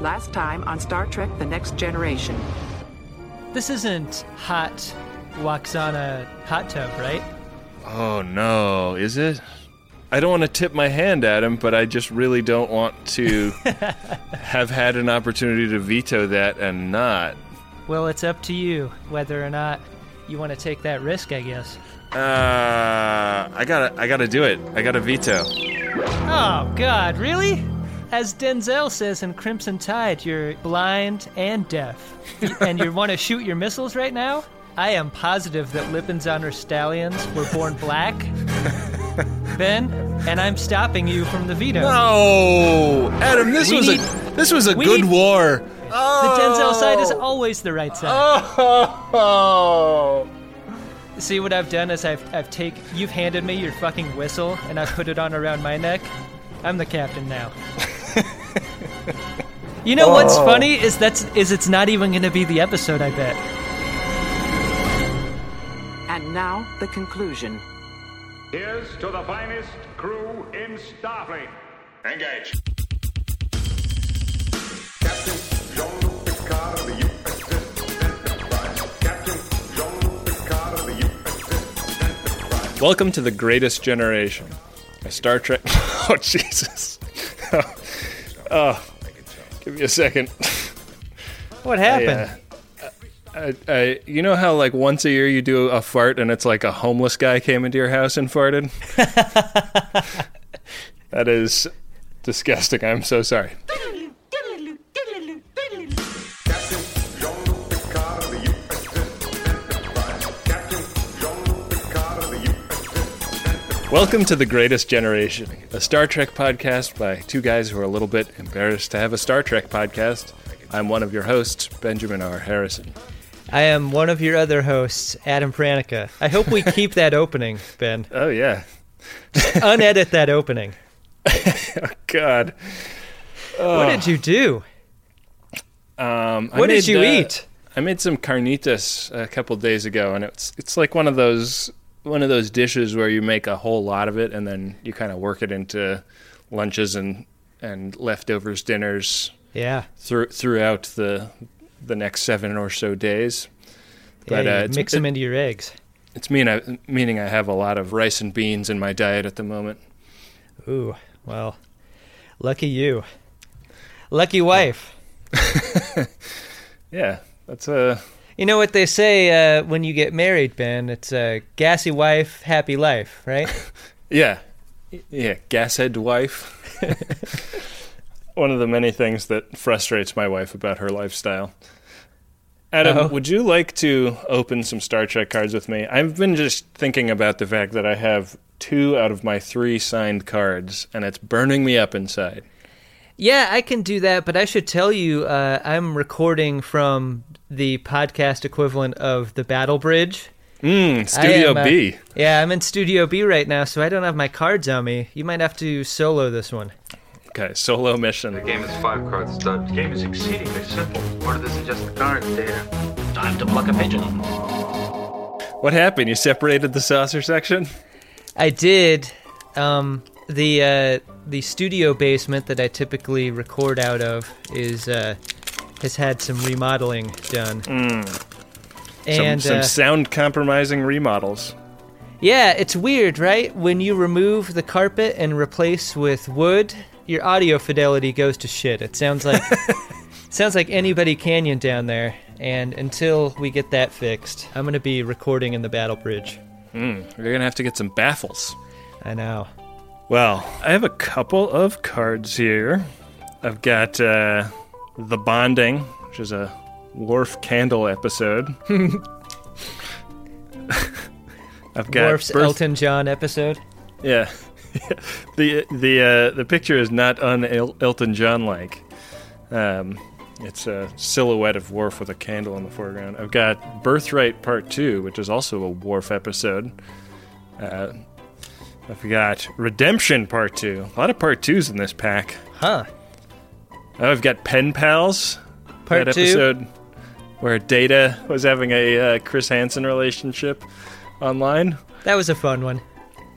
Last time on Star Trek The Next Generation. This isn't hot Lwaxana hot tub, right? Oh no, is it? I don't want to tip my hand at him, but I just really don't want to have had an opportunity to veto that and not. Well, it's up to you whether or not you want to take that risk, I guess. Uh, I gotta, I gotta do it. I gotta veto. Oh, God, really? As Denzel says in Crimson Tide, you're blind and deaf. and you want to shoot your missiles right now? I am positive that Lipizzaner stallions were born black. ben, and I'm stopping you from the veto. No, Adam, this We was need- a this was a good need- war. The oh. Denzel side is always the right side. Oh. See what I've done is I've I've take you've handed me your fucking whistle and I put it on around my neck. I'm the captain now. you know what's Oh. funny is that's is it's not even going to be the episode. I bet. And now, the conclusion. Here's to the finest crew in Starfleet. Engage. Captain Jean-Luc Picard of the USS Enterprise. Captain Jean-Luc Picard of the USS Enterprise. Welcome to the Greatest Generation, a Star Trek. Oh Jesus! oh, give me a second. What I, happened? uh, I, I, you know how like once a year you do a fart and it's like a homeless guy came into your house and farted. that is disgusting. I'm so sorry. Welcome to the Greatest Generation, a Star Trek podcast by two guys who are a little bit embarrassed to have a Star Trek podcast. I'm one of your hosts, Benjamin R. Harrison. I am one of your other hosts, Adam Pranica. I hope we keep that opening, Ben. Oh yeah, Unedit that opening. Oh, God. What did you do? Um, I What did you uh, eat? I made some carnitas a couple days ago, and it's it's like one of those one of those dishes where you make a whole lot of it, and then you kind of work it into lunches and and leftovers dinners Yeah. through, throughout the the next seven or so days. But yeah, uh, mix it- them into your eggs. it's mean I, meaning I have a lot of rice and beans in my diet at the moment. Ooh, well, lucky you. Lucky wife. Yeah, that's a You know what they say uh, when you get married, Ben? It's a gassy wife, happy life, right? yeah, yeah, gashead wife. One of the many things that frustrates my wife about her lifestyle. Adam, Oh. would you like to open some Star Trek cards with me? I've been just thinking about the fact that I have two out of my three signed cards, and it's burning me up inside. Yeah, I can do that, but I should tell you, uh, I'm recording from the podcast equivalent of the Battle Bridge. Mm, Studio am, uh, B. Yeah, I'm in Studio B right now, so I don't have my cards on me. You might have to solo this one. Okay, solo mission. The game is five cards stud. The game is exceedingly simple. Order this and just the cards, data. Time to pluck a pigeon. What happened? You separated the saucer section? I did. Um, the uh, the studio basement that I typically record out of is uh, has had some remodeling done. And some some uh, sound compromising remodels. yeah, it's weird, right? When you remove the carpet and replace with wood, your audio fidelity goes to shit. It sounds like sounds like anybody canyon down there. And until we get that fixed, I'm gonna be recording in the Battle Bridge. You're gonna have to get some baffles. I know. Well, I have a couple of cards here. I've got uh, the bonding, which is a Worf Candle episode. I've got Worf's birth- Elton John episode. Yeah, the the uh, the picture is not un Elton John like. Um, it's a silhouette of Worf with a candle in the foreground. I've got Birthright Part Two, which is also a Worf episode. Uh, I've got Redemption Part Two. A lot of Part Twos in this pack. Huh. Oh, I've got Pen Pals. Part that two. episode where Data was having a uh, Chris Hansen relationship online. That was a fun one.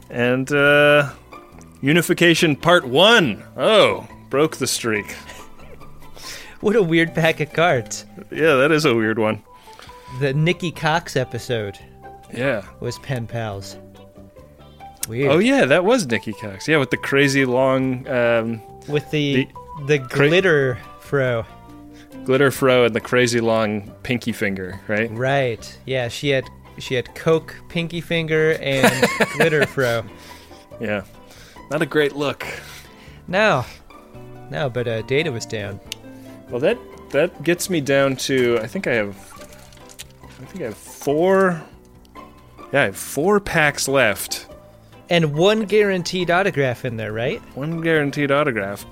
And uh, Unification Part 1. Oh, broke the streak. What a weird pack of cards. Yeah, that is a weird one. The Nikki Cox episode Yeah. was pen pals. Weird. Oh yeah, that was Nikki Cox. Yeah, with the crazy long um, With the the, glitter fro. glitter fro and the crazy long pinky finger, right? Right. Yeah, she had she had Coke pinky finger and glitter fro. Yeah. Not a great look. No. No, but uh, data was down. Well, that that gets me down to I think I have I think I have four. Yeah, I have four packs left. And one guaranteed autograph in there, right? One guaranteed autograph.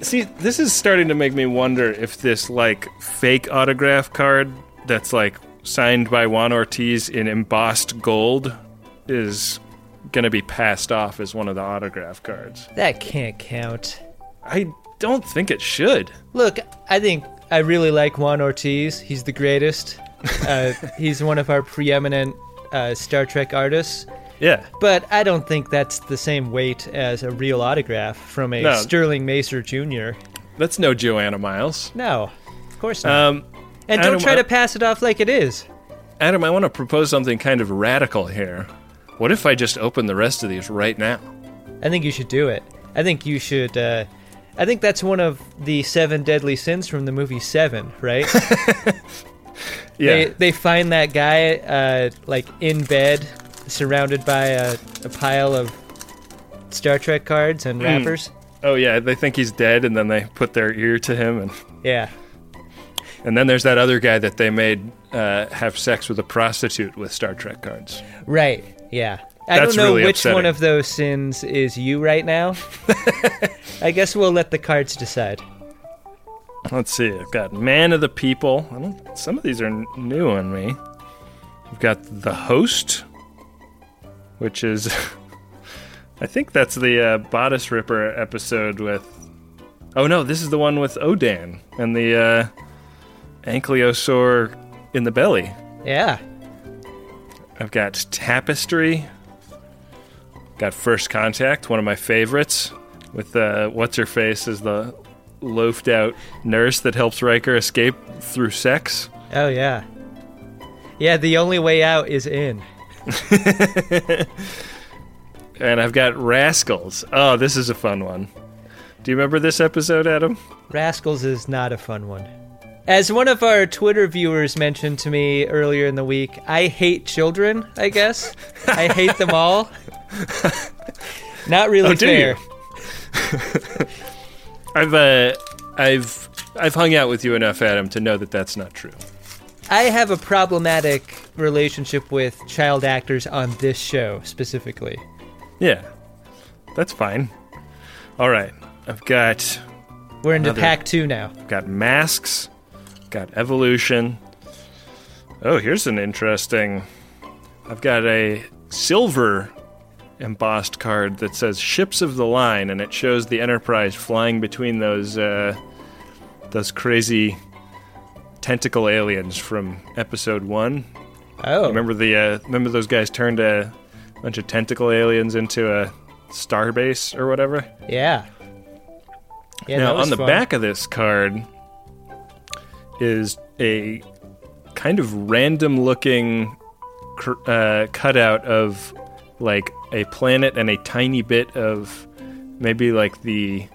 See, this is starting to make me wonder if this like fake autograph card that's like signed by Juan Ortiz in embossed gold is going to be passed off as one of the autograph cards. That can't count. I don't think it should. Look, I think I really like Juan Ortiz. He's the greatest. Uh, he's one of our preeminent uh, Star Trek artists. Yeah. But I don't think that's the same weight as a real autograph from a No. Sterling Macer Jr. That's no Joanna Miles. No, of course not. Um, and don't Adam, try I- to pass it off like it is. Adam, I want to propose something kind of radical here. What if I just open the rest of these right now? I think you should do it. I think you should. Uh, I think that's one of the seven deadly sins from the movie Seven, right? Yeah. They they find that guy uh, like in bed, surrounded by a, a pile of Star Trek cards and wrappers. oh yeah, they think he's dead, and then they put their ear to him, and Yeah, and then there's that other guy that they made uh, have sex with a prostitute with Star Trek cards. right. Yeah. I That's don't know really which upsetting. one of those sins is you right now. I guess we'll let the cards decide. Let's see. I've got Man of the People. I don't, some of these are new on me. I've got The Host, which is, I think that's the uh, Bodice Ripper episode with. Oh no, this is the one with Odan and the uh, Ankylosaur in the belly. Yeah. I've got Tapestry. Got First Contact, one of my favorites, with uh, what's her face as the loafed out nurse that helps Riker escape through sex. Oh yeah. Yeah. The only way out is in. And I've got Rascals. Oh, this is a fun one. Do you remember this episode, Adam? Rascals is not a fun one. As one of our Twitter viewers mentioned to me earlier in the week, I hate children, I guess. I hate them all. Not really Oh, fair. I've uh, I've I've hung out with you enough, Adam, to know that that's not true. I have a problematic relationship with child actors on this show specifically. Yeah, that's fine. All right, I've got We're into Another- pack two now. I've got masks, got evolution. Oh, here's an interesting. I've got a silver embossed card that says "Ships of the Line," and it shows the Enterprise flying between those uh, those crazy tentacle aliens from Episode One. Oh, Remember the uh, remember those guys turned a bunch of tentacle aliens into a starbase or whatever. yeah. Yeah, now, on the fun. back of this card is a kind of random looking cr- uh, cutout of like a planet and a tiny bit of maybe like the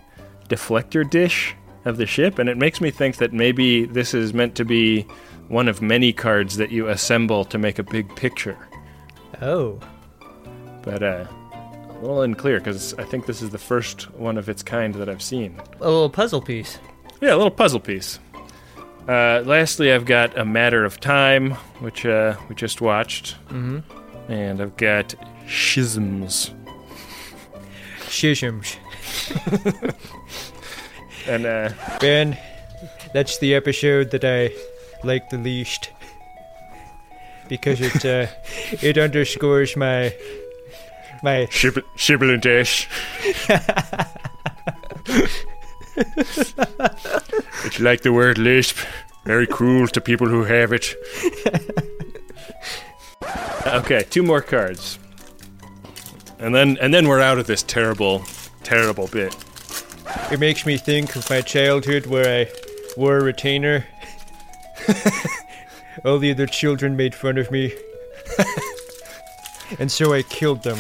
deflector dish of the ship. And it makes me think that maybe this is meant to be one of many cards that you assemble to make a big picture. Oh, But uh, a little unclear because I think this is the first one of its kind that I've seen. a little puzzle piece. Yeah, a little puzzle piece. Uh, lastly, I've got A Matter of Time, which uh, we just watched. Mm-hmm. And I've got Schisms. Shishims. And uh, Ben, that's the episode that I like the least because it uh, it underscores my my Shib- Shibboleth Dash. it's like the word lisp. Very cruel to people who have it. okay, two more cards. And then and then we're out of this terrible, terrible bit. It makes me think of my childhood where I wore a retainer. All the other children made fun of me. and so I killed them.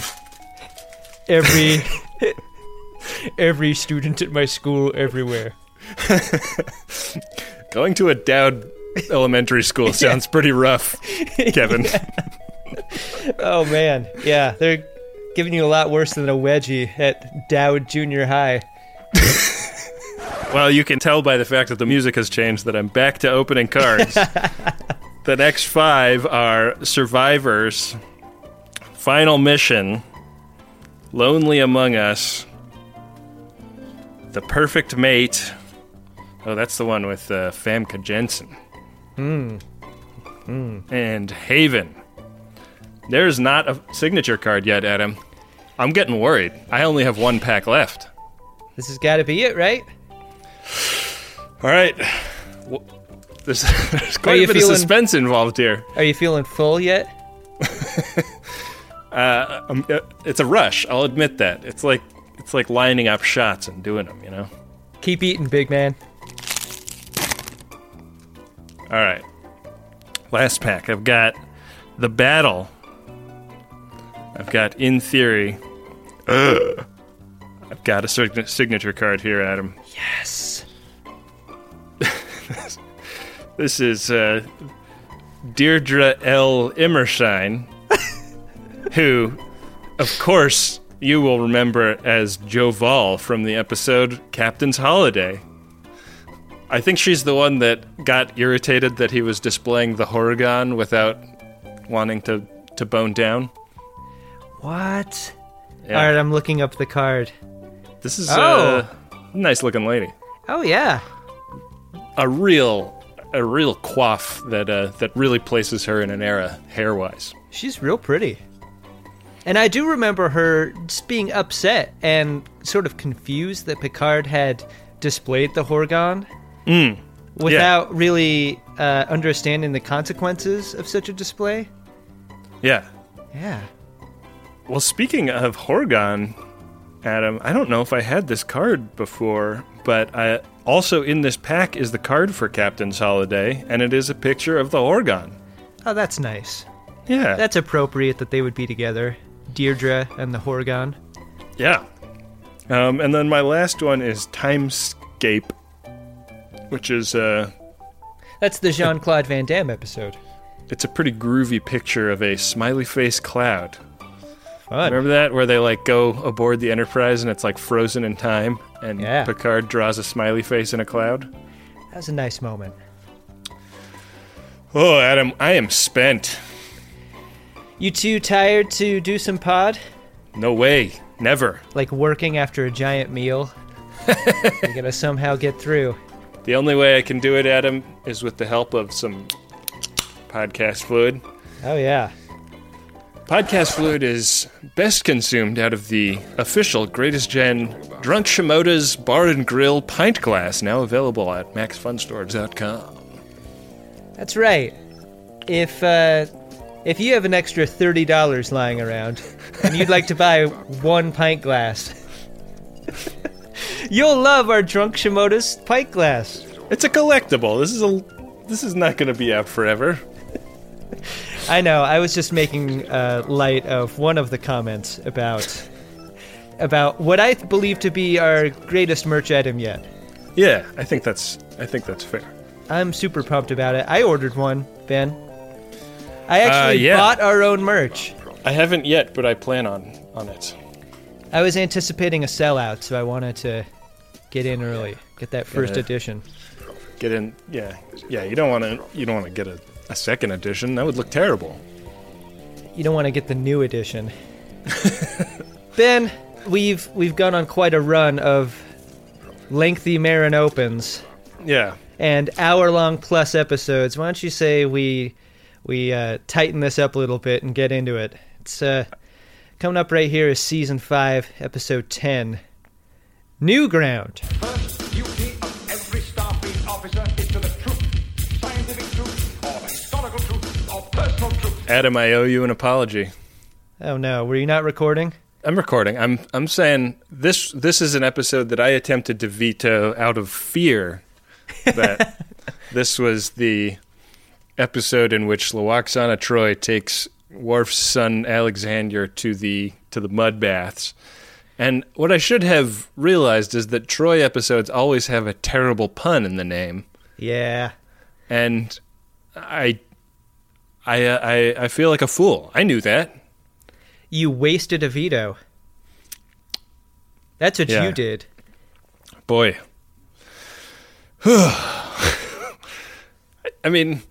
Every every student at my school everywhere. Going to a Dowd elementary school sounds pretty rough, Kevin. Oh man, yeah, they're giving you a lot worse than a wedgie at Dowd Junior High. Well, you can tell by the fact that the music has changed that I'm back to opening cards. the next five are Survivors, Final Mission, Lonely Among Us, The Perfect Mate. Oh, that's the one with uh, Famke Janssen. Hmm. And Haven. There's not a signature card yet, Adam. I'm getting worried. I only have one pack left. This has got to be it, right? All right. Well, There's, there's quite you a bit feeling- of suspense involved here. Are you feeling full yet? Um, uh, it's a rush. I'll admit that. It's like it's like lining up shots and doing them. You know. Keep eating, big man. All right. Last pack. I've got the battle. I've got in theory. Ugh. I've got a sign- signature card here, Adam. Yes. This is uh, Deirdre L. Imershein, who, of course, you will remember as Joval from the episode Captain's Holiday. I think she's the one that got irritated that he was displaying the Horga'hn without wanting to, to bone down. What? Yeah. All right, I'm looking up the card. This is Oh. a nice looking lady. Oh yeah. A real a real coif that uh, that really places her in an era hair wise. She's real pretty. And I do remember her just being upset and sort of confused that Picard had displayed the Horga'hn without really uh, understanding the consequences of such a display. Yeah. Yeah. Well, speaking of Horga'hn, Adam, I don't know if I had this card before, but I, also in this pack is the card for Captain's Holiday, and it is a picture of the Horga'hn. Oh, that's nice. Yeah. That's appropriate that they would be together. Deirdre and the Horga'hn. yeah. Um, and then my last one is Timescape, which is uh, That's the Jean Claude Van Damme episode. it's a pretty groovy picture of a smiley face cloud. Fun. Remember that where they like go aboard the Enterprise and it's like frozen in time, and Yeah. Picard draws a smiley face in a cloud. That was a nice moment. Oh, Adam, I am spent. You too tired to do some pod? No way, never. Like working after a giant meal? you gotta somehow get through. The only way I can do it, Adam, is with the help of some podcast fluid. Oh, yeah. Podcast fluid is best consumed out of the official Greatest Gen Drunk Shimoda's Bar and Grill pint glass, now available at maxfunstores.com. That's right. If uh, if you have an extra thirty dollars lying around and you'd like to buy one pint glass, you'll love our drunk Shimoda's pint glass. It's a collectible. This is a this is not going to be out forever. I know. I was just making uh, light of one of the comments about about what I believe to be our greatest merch item yet. Yeah, I think that's I think that's fair. I'm super pumped about it. I ordered one, Ben. I actually yeah. bought our own merch. I haven't yet, but I plan on on it. I was anticipating a sellout, so I wanted to get in early, get that first Yeah. edition. Get in, yeah, yeah. You don't want to you don't want to get a, a second edition. That would look terrible. You don't want to get the new edition. ben, we've we've gone on quite a run of lengthy Marin opens Yeah, and hour-long plus episodes. Why don't you say we we uh, tighten this up a little bit and get into it? It's uh, coming up right here is season five, episode ten, New Ground. Adam, I owe you an apology. Oh no, were you not recording? I'm recording. I'm I'm saying this this is an episode that I attempted to veto out of fear that this was the episode in which Lwaxana Troi takes Worf's son Alexander to the to the mud baths. And what I should have realized is that Troy episodes always have a terrible pun in the name, Yeah. and I, I, uh, I, I feel like a fool. I knew that. You wasted a veto. That's what Yeah. you did. Boy. I mean,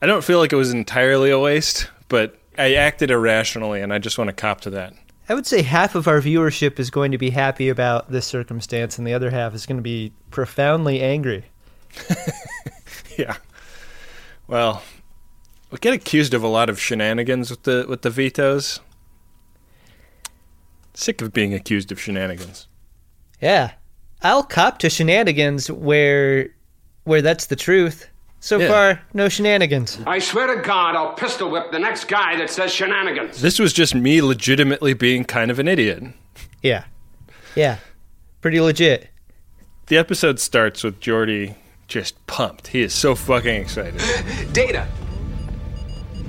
I don't feel like it was entirely a waste, but I acted irrationally, and I just want to cop to that. I would say half of our viewership is going to be happy about this circumstance, and the other half is going to be profoundly angry. Yeah. Well, we get accused of a lot of shenanigans with the with the vetoes. Sick of being accused of shenanigans. Yeah, I'll cop to shenanigans where where that's the truth. So Yeah. far, no shenanigans. I swear to God, I'll pistol whip the next guy that says shenanigans. This was just me legitimately being kind of an idiot. Yeah, yeah, pretty legit. The episode starts with Geordi just pumped. He is so fucking excited. Data.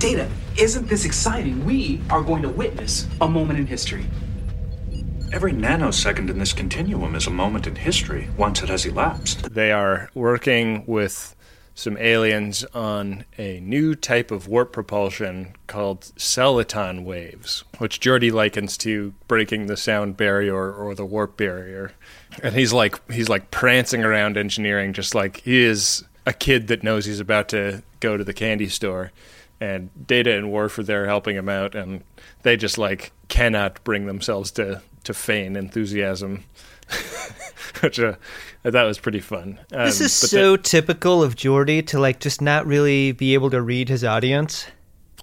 Data, isn't this exciting? We are going to witness a moment in history. Every nanosecond in this continuum is a moment in history once it has elapsed. They are working with some aliens on a new type of warp propulsion called soliton waves, which Geordi likens to breaking the sound barrier or the warp barrier. And he's like he's like prancing around engineering just like he is a kid that knows he's about to go to the candy store. And Data and Worf are there helping him out and they just like cannot bring themselves to to feign enthusiasm. Which uh, I thought was pretty fun. Um, This is so typical of Geordi to like just not really be able to read his audience.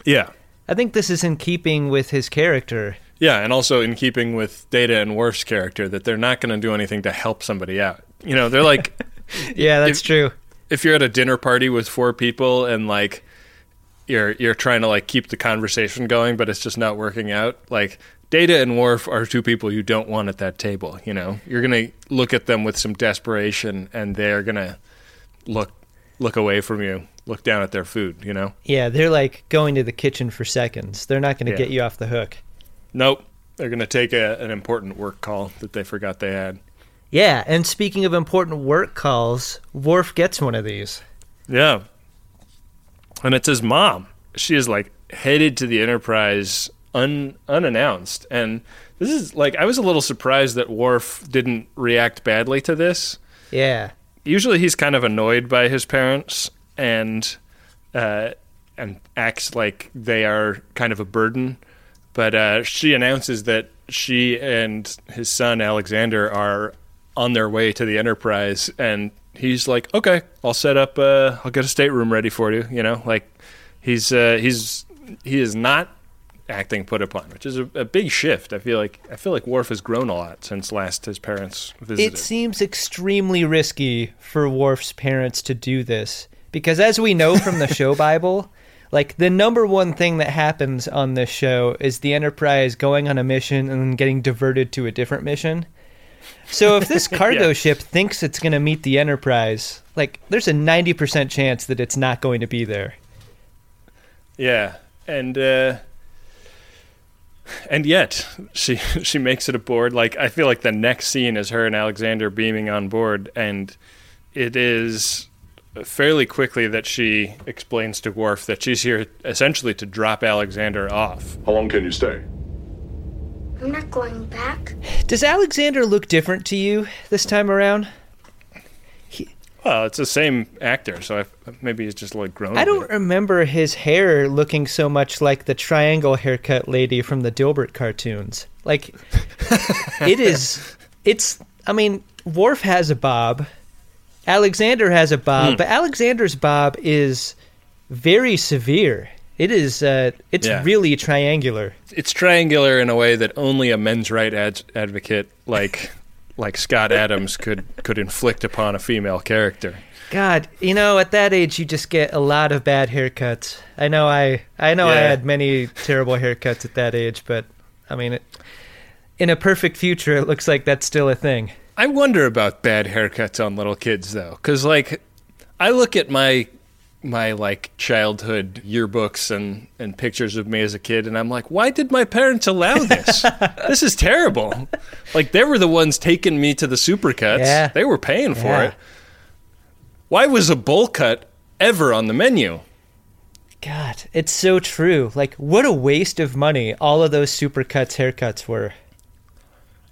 yeah, I think this is in keeping with his character. yeah, and also in keeping with Data and Worf's character, that they're not going to do anything to help somebody out. You know, they're like Yeah, that's If- true. if you're at a dinner party with four people and like you're you're trying to like keep the conversation going, but it's just not working out. Like Data and Worf are two people you don't want at that table. You know, you're gonna look at them with some desperation, and they're gonna look look away from you, look down at their food. You know, Yeah, they're like going to the kitchen for seconds. They're not going to Yeah. get you off the hook. nope, they're gonna take a, an important work call that they forgot they had. Yeah, and speaking of important work calls, Worf gets one of these. Yeah. And it's his mom. She is like headed to the Enterprise un, unannounced. And this is like, I was a little surprised that Worf didn't react badly to this. Yeah. Usually he's kind of annoyed by his parents and, uh, and acts like they are kind of a burden. But uh, she announces that she and his son Alexander are on their way to the Enterprise, and he's like, "Okay, I'll set up. Uh, I'll get a stateroom ready for you." You know, like he's uh, he's he is not acting put upon, which is a, a big shift. I feel like I feel like Worf has grown a lot since last his parents visited. It seems extremely risky for Worf's parents to do this because, as we know from the show Bible, like the number one thing that happens on this show is the Enterprise going on a mission and then getting diverted to a different mission. So if this cargo Yeah. ship thinks it's going to meet the Enterprise, like there's a 90% chance that it's not going to be there. Yeah, and uh, and yet she she makes it aboard. Like I feel like the next scene is her and Alexander beaming on board, and it is fairly quickly that she explains to Worf that she's here essentially to drop Alexander off. How long can you stay? I'm not going back. Does Alexander look different to you this time around? Well, it's the same actor, so I, maybe he's just like grown. I don't bit. remember his hair looking so much like the triangle haircut lady from the Dilbert cartoons. Like, it is. It's. I mean, Worf has a bob. Alexander has a Hmm. bob, but Alexander's bob is very severe. It is. Uh, it's Yeah. really triangular. It's triangular in a way that only a men's right ad- advocate like like Scott Adams could could inflict upon a female character. God, you know, at that age, you just get a lot of bad haircuts. I know, I, I know, I had many terrible haircuts at that age, but I mean, it, in a perfect future, it looks like that's still a thing. I wonder about bad haircuts on little kids though, because like I look at my my like childhood yearbooks and and pictures of me as a kid and I'm like, why did my parents allow this? this is terrible. Like they were the ones taking me to the supercuts. Yeah. They were paying for Yeah. it. Why was a bowl cut ever on the menu? God, it's so true. Like, what a waste of money all of those supercuts haircuts were.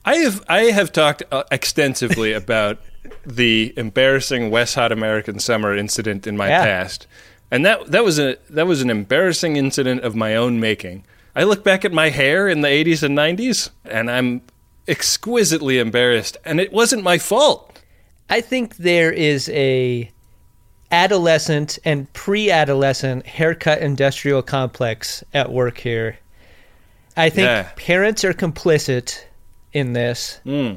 I have I have talked uh, extensively about the embarrassing Wet Hot American Summer incident in my Yeah. past, and that that was a that was an embarrassing incident of my own making. I look back at my hair in the 80s and 90s, and I'm exquisitely embarrassed, and it wasn't my fault. I think there is a adolescent and pre-adolescent haircut industrial complex at work here. I think Yeah. parents are complicit in this. Hmm.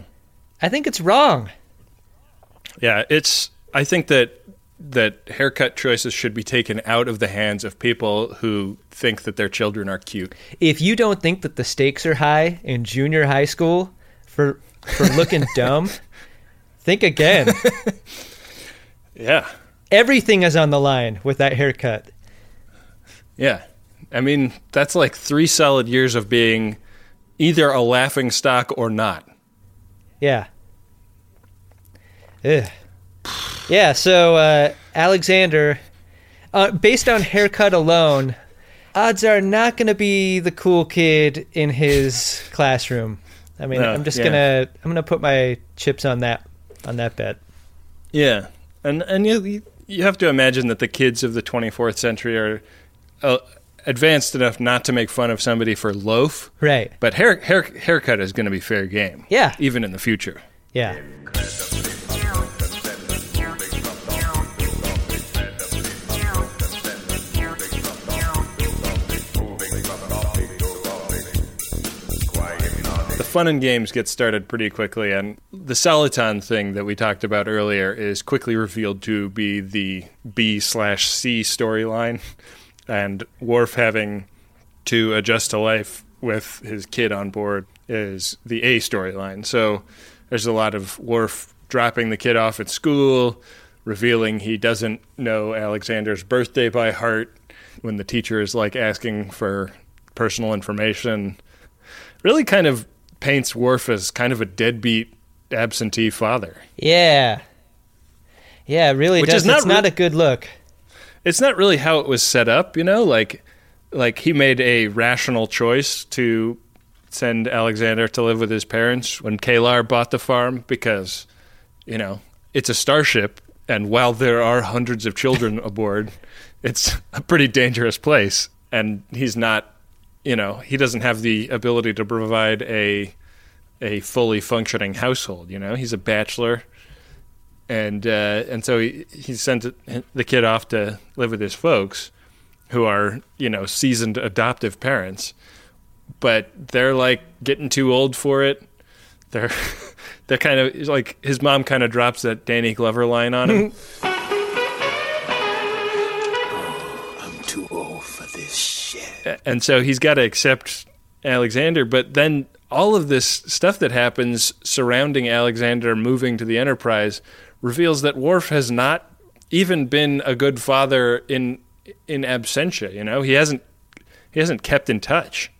I think it's wrong. Yeah, it's. I think that that haircut choices should be taken out of the hands of people who think that their children are cute. If you don't think that the stakes are high in junior high school for for looking dumb, think again. Yeah, Everything is on the line with that haircut. yeah. I mean, that's like three solid years of being either a laughing stock or not. Yeah. Ugh. Yeah, so uh, Alexander, uh, based on haircut alone, odds are not going to be the cool kid in his classroom. I mean, No, I'm just yeah. gonna I'm gonna put my chips on that on that bet. Yeah, and and you you- you have to imagine that the kids of the 24th century are uh, advanced enough not to make fun of somebody for loaf, Right. but hair, hair haircut is going to be fair game. Yeah. even in the future. Yeah. The fun and games get started pretty quickly, and the Soliton thing that we talked about earlier is quickly revealed to be the B slash C storyline, and Worf having to adjust to life with his kid on board is the A storyline. So there's a lot of Worf dropping the kid off at school, revealing he doesn't know Alexander's birthday by heart when the teacher is like asking for personal information really kind of paints Worf as kind of a deadbeat absentee father. Yeah. Yeah, it really Which does. is not it's not a good look. It's not really how it was set up, you know, like like he made a rational choice to send Alexander to live with his parents when K'Ehleyr bought the farm because you know, it's a starship and while there are hundreds of children aboard, it's a pretty dangerous place and he's not you know, he doesn't have the ability to provide a a fully functioning household. You know, he's a bachelor, and uh, and so he he sent the kid off to live with his folks, who are you know seasoned adoptive parents, but they're like getting too old for it. They're they're kind of like his mom kind of drops that Danny Glover line on him. and so he's got to accept Alexander. But then all of this stuff that happens surrounding Alexander moving to the Enterprise reveals that Worf has not even been a good father in in absentia. You know, he hasn't he hasn't kept in touch.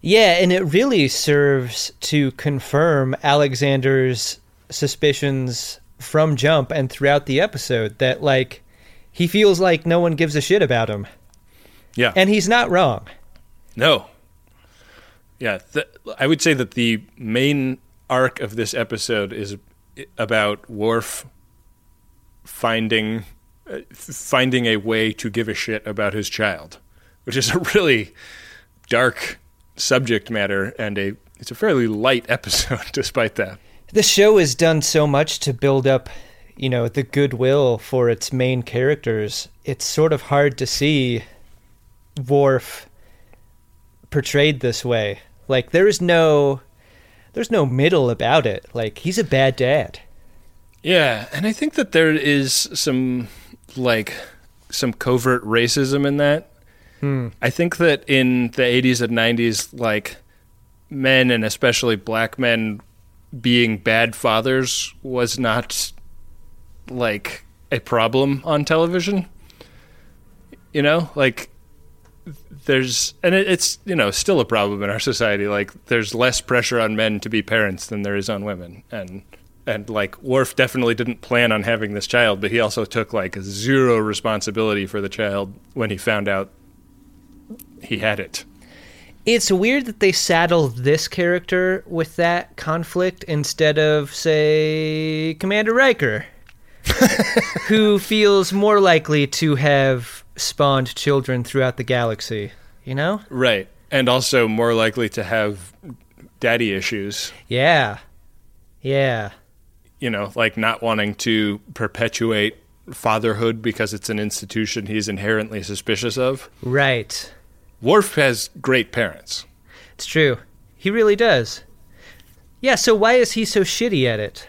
Yeah, and it really serves to confirm Alexander's suspicions from Jump and throughout the episode that, like, he feels like no one gives a shit about him. Yeah, And he's not wrong. no. Yeah, th- I would say that the main arc of this episode is about Worf finding uh, finding a way to give a shit about his child, which is a really dark subject matter and a it's a fairly light episode despite that. The show has done so much to build up, you know, the goodwill for its main characters. It's sort of hard to see Worf portrayed this way. Like there is no there's no middle about it. Like he's a bad dad. Yeah, and I think that there is some like some covert racism in that. Hmm. I think that in the 80s and 90s like men and especially black men being bad fathers was not like a problem on television. You know, like there's and it, it's you know still a problem in our society. Like there's less pressure on men to be parents than there is on women, and and like Worf definitely didn't plan on having this child, but he also took like zero responsibility for the child when he found out he had it. It's weird that they saddle this character with that conflict instead of, say, Commander Riker, who feels more likely to have spawned children throughout the galaxy. You know? Right. And also more likely to have daddy issues. Yeah. Yeah. You know, like not wanting to perpetuate fatherhood because it's an institution he's inherently suspicious of. Right. Worf has great parents. It's true. He really does. Yeah, so why is he so shitty at it?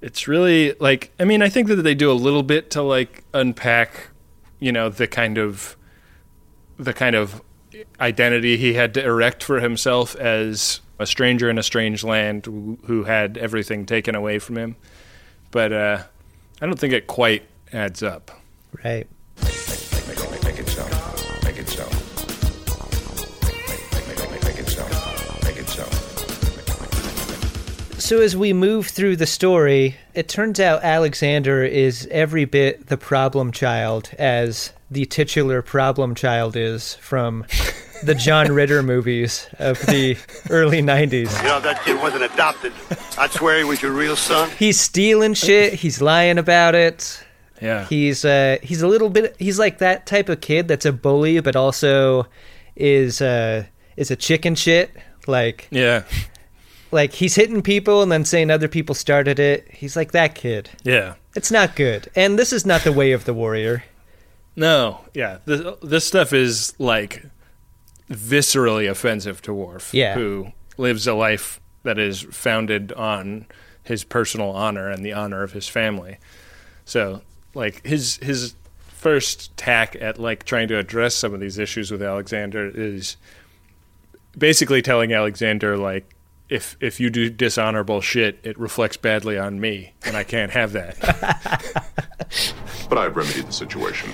It's really like I mean, I think that they do a little bit to like unpack, you know, the kind of the kind of identity he had to erect for himself as a stranger in a strange land who, had everything taken away from him. But uh I don't think it quite adds up. Right. So as we move through the story, it turns out Alexander is every bit the problem child as the titular problem child is from the John Ritter movies of the early 90s. You know, that kid wasn't adopted, I'd swear he was your real son. He's stealing shit, he's lying about it. Yeah. He's uh he's a little bit he's like that type of kid that's a bully but also is uh is a chicken shit like Yeah. Like he's hitting people and then saying other people started it. He's like that kid. Yeah. It's not good. And this is not the way of the warrior. No, yeah. This, this stuff is like viscerally offensive to Worf, Yeah. who lives a life that is founded on his personal honor and the honor of his family. So, like his his first tack at like trying to address some of these issues with Alexander is basically telling Alexander like if if you do dishonorable shit, it reflects badly on me, and I can't have that. But I've remedied the situation.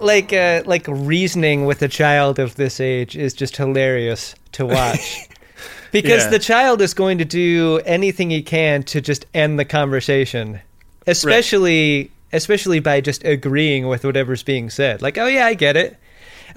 Like uh like reasoning with a child of this age is just hilarious to watch. because Yeah. the child is going to do anything he can to just end the conversation. Especially especially by just agreeing with whatever's being said. Like, "Oh yeah, I get it."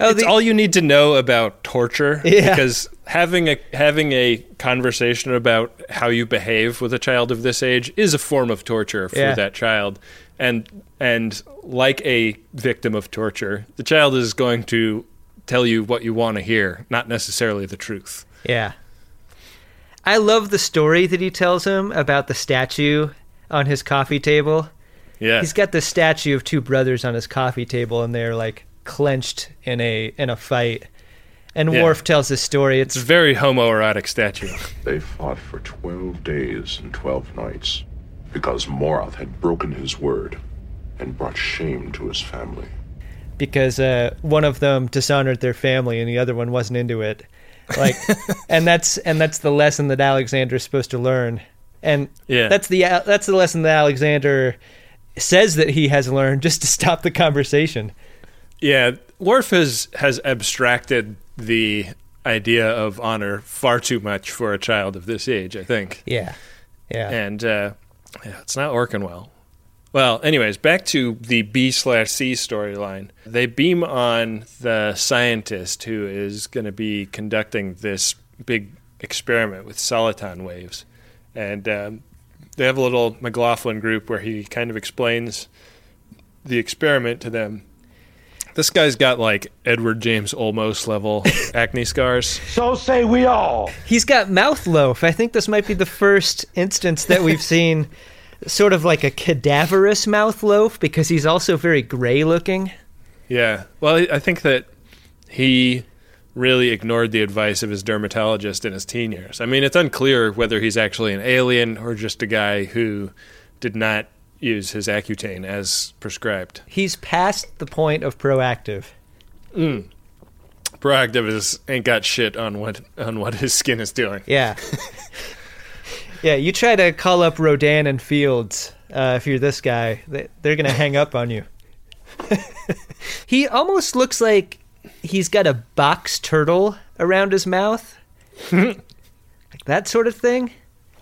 Oh, it's the- all you need to know about torture Yeah. because having a having a conversation about how you behave with a child of this age is a form of torture for Yeah. that child and and like a victim of torture the child is going to tell you what you want to hear not necessarily the truth Yeah. I love the story that he tells him about the statue on his coffee table. yeah He's got the statue of two brothers on his coffee table and they're like clenched in a in a fight. And Yeah. Worf tells this story. It's it's a very homoerotic statue They fought for 12 days and 12 nights because Morath had broken his word and brought shame to his family. because uh, one of them dishonored their family and the other one wasn't into it. Like, and that's and that's the lesson that Alexander's supposed to learn. And Yeah. that's the that's the lesson that Alexander says that he has learned just to stop the conversation. Yeah Worf has has abstracted the idea of honor far too much for a child of this age i think Yeah, yeah. and uh, yeah, it's not working well. Well, anyways, back to the B slash C storyline. They beam on the scientist who is going to be conducting this big experiment with soliton waves, and um, they have a little McLaughlin group where he kind of explains the experiment to them. This guy's got like Edward James Olmos level acne scars. So say we all. He's got mouth loaf. I think this might be the first instance that we've seen sort of like a cadaverous mouth loaf because he's also very gray looking. Yeah. Well, I I think that he really ignored the advice of his dermatologist in his teen years. I mean, it's unclear whether he's actually an alien or just a guy who did not use his Accutane as prescribed. He's past the point of Proactiv. Mm. Proactiv is ain't got shit on what on what his skin is doing. Yeah. yeah, you try to call up Rodan and Fields uh, if you're this guy. They, they're gonna hang up on you. he almost looks like he's got a box turtle around his mouth, like that sort of thing.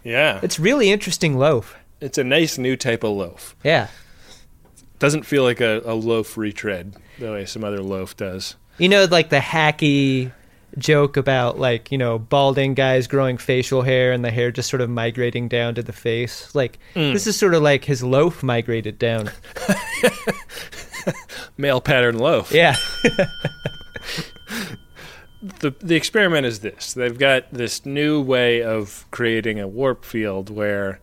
Yeah. It's really interesting loaf. It's a nice new type of loaf. Yeah. Doesn't feel like a, a loaf retread the way some other loaf does. You know, like the hacky joke about like you know balding guys growing facial hair and the hair just sort of migrating down to the face. Like Mm. this is sort of like his loaf migrated down. Male pattern loaf. Yeah. the the experiment is this. They've got this new way of creating a warp field where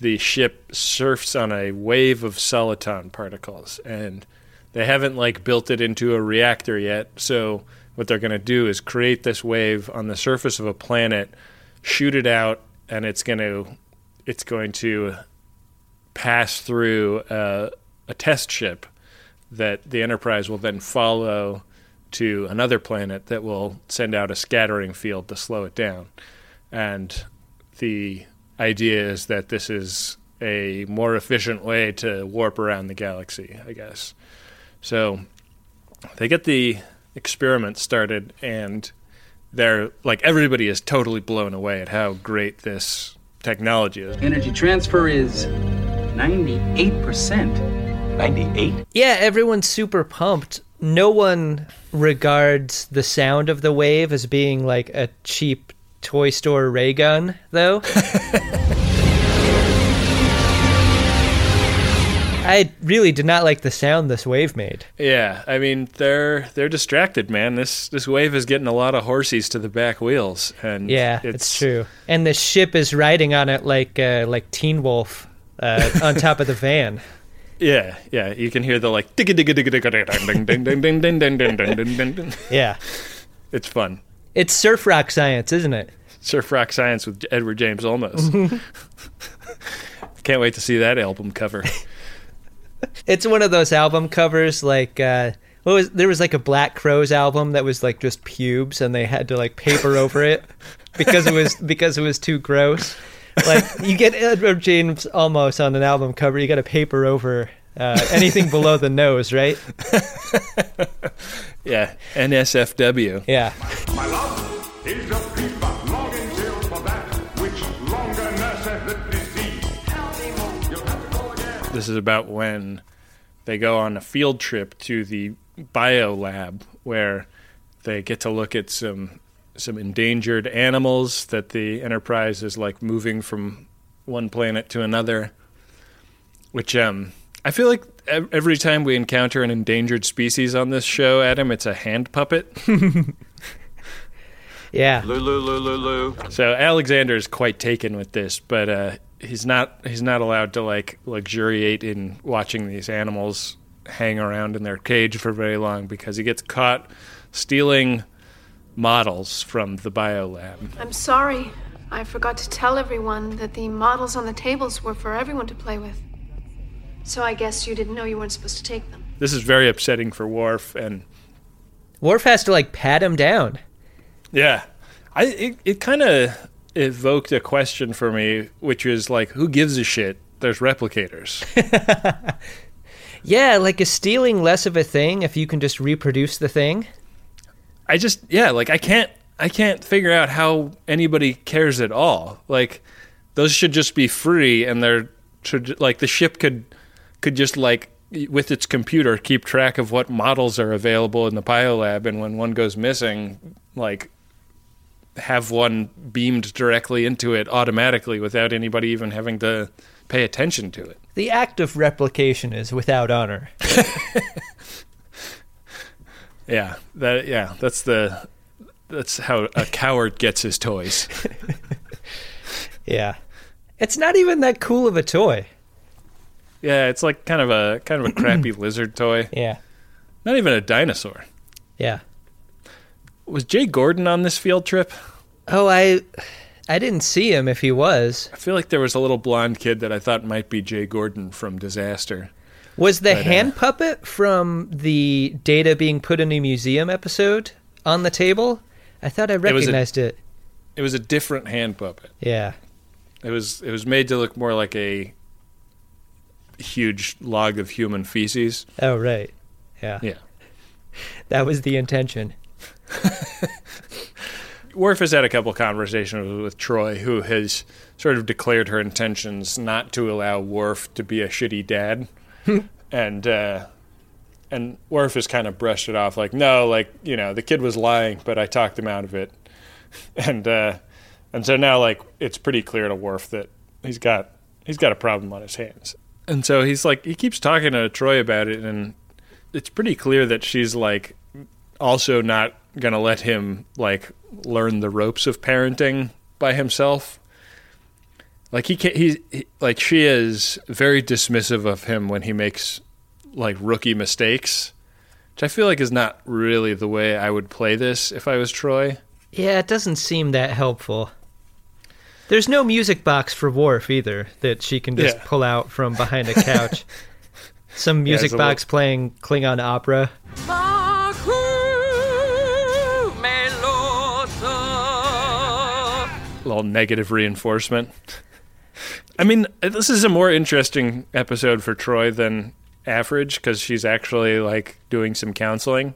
the ship surfs on a wave of soliton particles and they haven't like built it into a reactor yet. So what they're going to do is create this wave on the surface of a planet, shoot it out and it's going to it's going to pass through uh, a test ship that the Enterprise will then follow to another planet that will send out a scattering field to slow it down. And the idea is that this is a more efficient way to warp around the galaxy, I guess. So they get the experiment started, and they're like everybody is totally blown away at how great this technology is. Energy transfer is 98%. 98? Yeah, everyone's super pumped. No one regards the sound of the wave as being like a cheap toy store ray gun, though. I really did not like the sound this wave made. Yeah, I mean they're they're distracted, man. This this wave is getting a lot of horsies to the back wheels, and Yeah, it's, true. And the ship is riding on it like uh, like Teen Wolf uh, on top of the van. Yeah, yeah. You can hear the like digga digga digga digga ding ding ding ding ding ding ding ding ding ding ding. Yeah, It's fun. It's surf rock science, isn't it? Surf rock science with Edward James Olmos. Can't wait to see that album cover. It's one of those album covers like uh what was there was like a Black Crowes album that was like just pubes and they had to like paper over it because it was because it was too gross. Like you get Edward James Olmos on an album cover, you got to paper over uh, anything below the nose, right? Yeah, NSFW. Yeah. My love is a peep but longing till for that which longer nurseth the disease. You'll have to go again. This is about when they go on a field trip to the bio lab where they get to look at some some endangered animals that the Enterprise is like moving from one planet to another. Which um I feel like every time we encounter an endangered species on this show, Adam, it's a hand puppet. Yeah. Lulu, Lulu, Lulu. So Alexander is quite taken with this, but uh, he's not he's not allowed to like luxuriate in watching these animals hang around in their cage for very long because he gets caught stealing models from the biolab. I'm sorry. I forgot to tell everyone that the models on the tables were for everyone to play with. So I guess you didn't know you weren't supposed to take them. This is very upsetting for Worf, and Worf has to like pat him down. yeah, I it, it kind of evoked a question for me, which is like, who gives a shit? There's replicators. Yeah, like is stealing less of a thing if you can just reproduce the thing? I just yeah, like I can't I can't figure out how anybody cares at all. Like those should just be free and they're should like the ship could could just like with its computer keep track of what models are available in the biolab and when one goes missing like have one beamed directly into it automatically without anybody even having to pay attention to it. The act of replication is without honor. Yeah, that yeah, that's the that's how a coward gets his toys. Yeah. It's not even that cool of a toy. Yeah, it's like kind of a kind of a crappy lizard toy. Yeah. Not even a dinosaur. Yeah. Was Jay Gordon on this field trip? Oh, I I didn't see him if he was. I feel like there was a little blonde kid that I thought might be Jay Gordon from Disaster. Was the But, uh, hand puppet from the data being put in a museum episode on the table? I thought I was a- recognized it. It was a different hand puppet. Yeah. It was it was made to look more like a huge log of human feces. Oh, right. Yeah. Yeah. That was the intention. Worf has had a couple conversations with Troi, who has sort of declared her intentions not to allow Worf to be a shitty dad, and uh, and Worf has kind of brushed it off like, no, like you know, the kid was lying, but I talked him out of it, and uh, and so now like it's pretty clear to Worf that he's got he's got a problem on his hands, and so he's like he keeps talking to Troi about it, and it's pretty clear that she's like also not gonna let him like learn the ropes of parenting by himself. Like he can he, he like she is very dismissive of him when he makes like rookie mistakes, which I feel like is not really the way I would play this if I was Troi. Yeah, it doesn't seem that helpful. There's no music box for Worf either that she can just Yeah. pull out from behind a couch. Some music a box playing Klingon opera. A little negative reinforcement. I mean, this is a more interesting episode for Troi than average because she's actually like doing some counseling.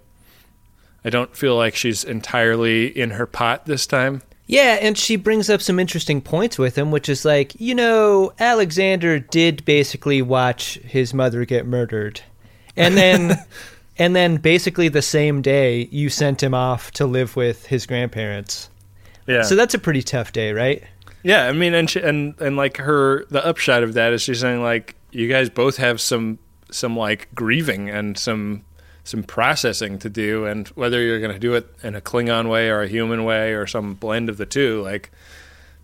I don't feel like she's entirely in her pot this time. Yeah, and she brings up some interesting points with him, which is like, you know, Alexander did basically watch his mother get murdered. And then and then basically the same day you sent him off to live with his grandparents. Yeah. So that's a pretty tough day, right? Yeah, I mean, and she, and and like her, the upshot of that is she's saying like you guys both have some some like grieving and some some processing to do, and whether you're going to do it in a Klingon way or a human way or some blend of the two, like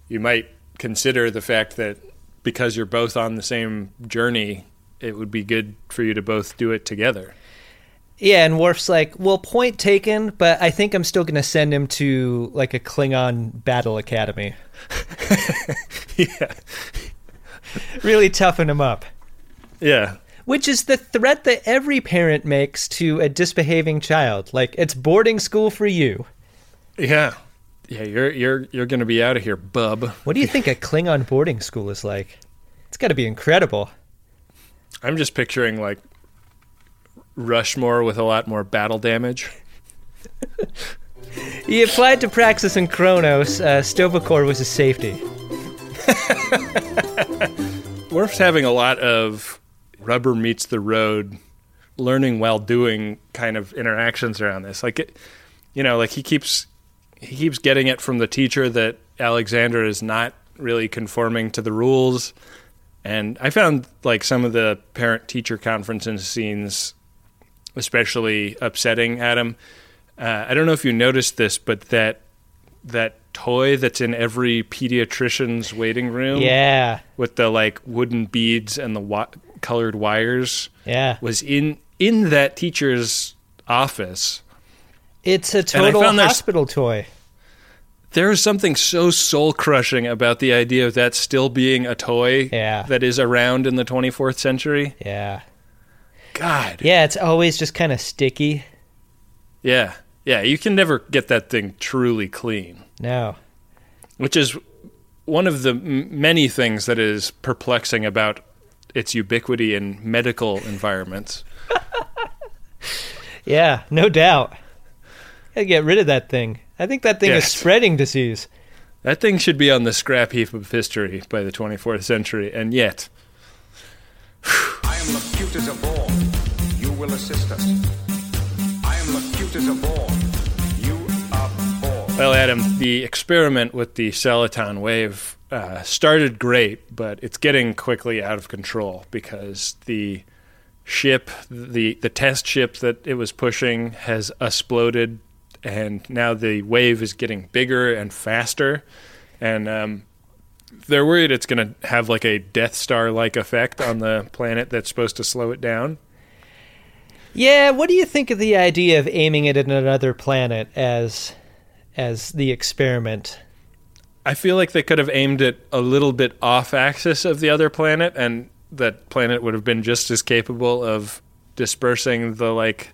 you might consider the fact that because you're both on the same journey, it would be good for you to both do it together. Yeah, and Worf's like, well, point taken, but I think I'm still going to send him to like a Klingon battle academy. yeah. Really toughen him up. Yeah. Which is the threat that every parent makes to a disbehaving child. Like, it's boarding school for you. Yeah. Yeah, you're you're you're going to be out of here, bub. What do you think a Klingon boarding school is like? It's got to be incredible. I'm just picturing like Rushmore with a lot more battle damage. He applied to Praxis and Kronos. Uh, Sto-vo-kor was his safety. Worf's having a lot of rubber meets the road, learning while doing kind of interactions around this. Like, it, you know, like he keeps he keeps getting it from the teacher that Alexander is not really conforming to the rules. And I found like some of the parent teacher conferences scenes especially upsetting Adam. Uh, I don't know if you noticed this, but that that toy that's in every pediatrician's waiting room, Yeah. with the like wooden beads and the wi- colored wires, Yeah. was in in that teacher's office. It's a total hospital toy. There is something so soul crushing about the idea of that still being a toy Yeah. that is around in the 24th century. Yeah. God. Yeah, it's always just kind of sticky. Yeah. Yeah, you can never get that thing truly clean. No. which is one of the m- many things that is perplexing about its ubiquity in medical environments. Yeah, no doubt. Gotta get rid of that thing. I think that thing is spreading disease. That thing should be on the scrap heap of history by the 24th century, and yet, I am acute as a ball. You will assist us. I am acute as a ball. Well, Adam, the experiment with the soliton wave uh, started great, but it's getting quickly out of control because the ship, the the test ship that it was pushing, has exploded, and now the wave is getting bigger and faster, and um, they're worried it's going to have like a Death Star like effect on the planet that's supposed to slow it down. Yeah, what do you think of the idea of aiming it at another planet as as the experiment? I feel like they could have aimed it a little bit off axis of the other planet, and that planet would have been just as capable of dispersing the like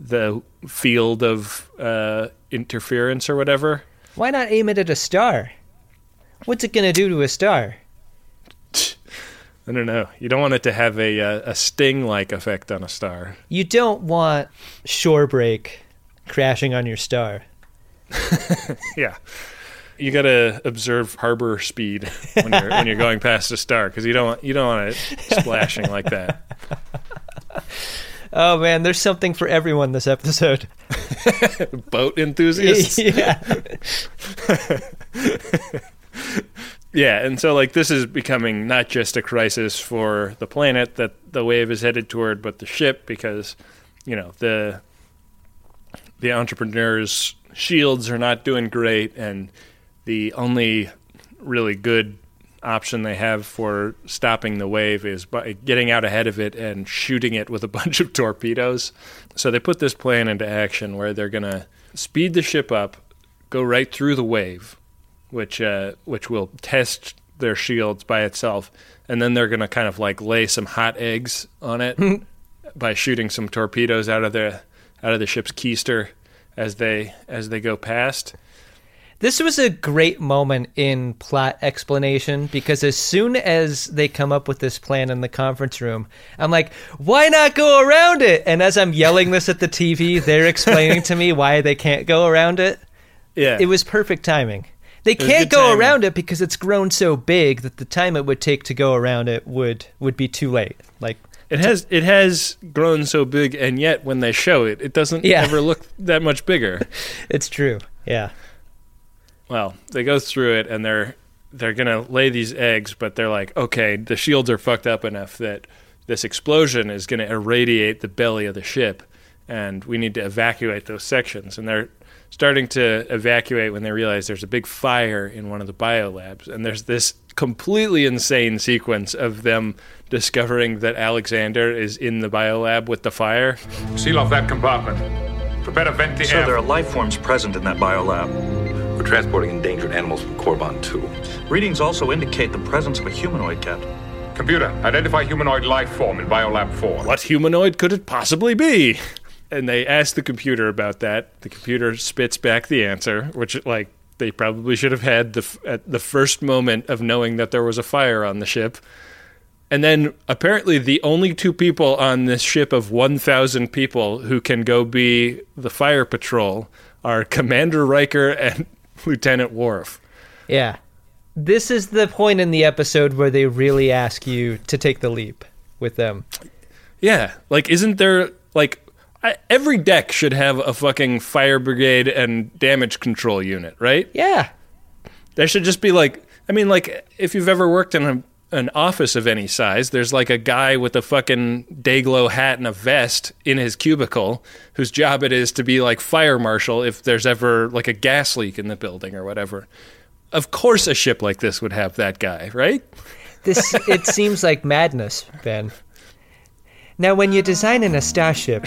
the field of uh, interference or whatever. Why not aim it at a star? What's it going to do to a star? I don't know. You don't want it to have a uh, a sting like effect on a star. You don't want shore break crashing on your star. yeah. You got to observe harbor speed when you're when you're going past a star because you don't want, you don't want it splashing like that. Oh man, there's something for everyone this episode. Boat enthusiasts. yeah. Yeah, and so like this is becoming not just a crisis for the planet that the wave is headed toward, but the ship because you know the the entrepreneurs' shields are not doing great, and the only really good option they have for stopping the wave is by getting out ahead of it and shooting it with a bunch of torpedoes. So they put this plan into action where they're going to speed the ship up, go right through the wave, which uh, which will test their shields by itself, and then they're going to kind of like lay some hot eggs on it by shooting some torpedoes out of the out of the ship's keister as they as they go past. This was a great moment in plot explanation because as soon as they come up with this plan in the conference room, I'm like, why not go around it? And as I'm yelling this at the TV, they're explaining to me why they can't go around it. Yeah. It was perfect timing. They can't go timing. around it because it's grown so big that the time it would take to go around it would would be too late. Like It has it has grown so big, and yet when they show it, it doesn't Yeah. ever look that much bigger. it's true. Yeah. Well, they go through it, and they're they're gonna lay these eggs, but they're like, okay, the shields are fucked up enough that this explosion is gonna irradiate the belly of the ship, and we need to evacuate those sections. And they're starting to evacuate when they realize there's a big fire in one of the biolabs, and there's this completely insane sequence of them discovering that Alexander is in the biolab with the fire. Seal off that compartment. Prepare to vent the So air. there are life forms present in that biolab. We're transporting endangered animals from Corvan 2. Readings also indicate the presence of a humanoid, Captain. Computer, identify humanoid life form in Biolab 4. What humanoid could it possibly be? And they ask the computer about that. The computer spits back the answer, which like they probably should have had the f- at the first moment of knowing that there was a fire on the ship. And then apparently the only two people on this ship of 1,000 people who can go be the fire patrol are Commander Riker and Lieutenant Worf. Yeah. This is the point in the episode where they really ask you to take the leap with them. Yeah, like isn't there like I, every deck should have a fucking fire brigade and damage control unit, right? Yeah. There should just be like I mean like if you've ever worked in a, an office of any size, there's like a guy with a fucking dayglow hat and a vest in his cubicle whose job it is to be like fire marshal if there's ever like a gas leak in the building or whatever. Of course a ship like this would have that guy, right? This it seems like madness, Ben. Now, when you're designing a starship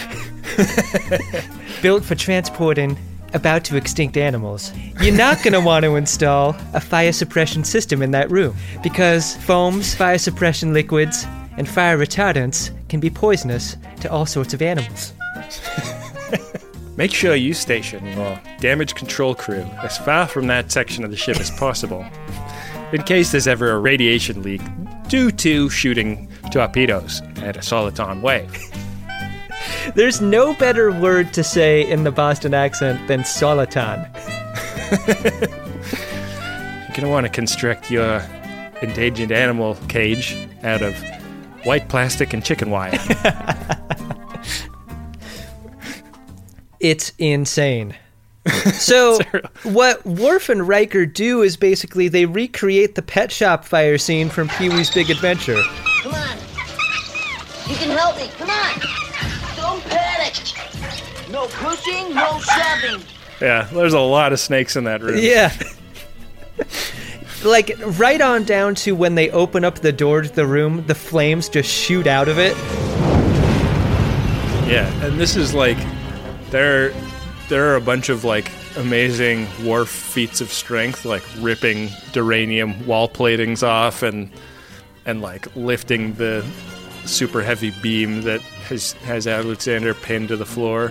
built for transporting about to extinct animals, you're not going to want to install a fire suppression system in that room because foams, fire suppression liquids, and fire retardants can be poisonous to all sorts of animals. Make sure you station your damage control crew as far from that section of the ship as possible, in case there's ever a radiation leak due to shooting torpedoes at a soliton wave. There's no better word to say in the Boston accent than soliton. You're gonna want to construct your endangered animal cage out of white plastic and chicken wire. It's insane. So, what Worf and Riker do is basically they recreate the pet shop fire scene from Pee Wee's Big Adventure. Come on. You can help me. Come on. Don't panic. No pushing, no shoving. yeah, there's a lot of snakes in that room. Yeah. like, right on down to when they open up the door to the room, the flames just shoot out of it. Yeah, and this is like there there are a bunch of like amazing Worf feats of strength, like ripping duranium wall platings off and and like lifting the super heavy beam that has has Alexander pinned to the floor.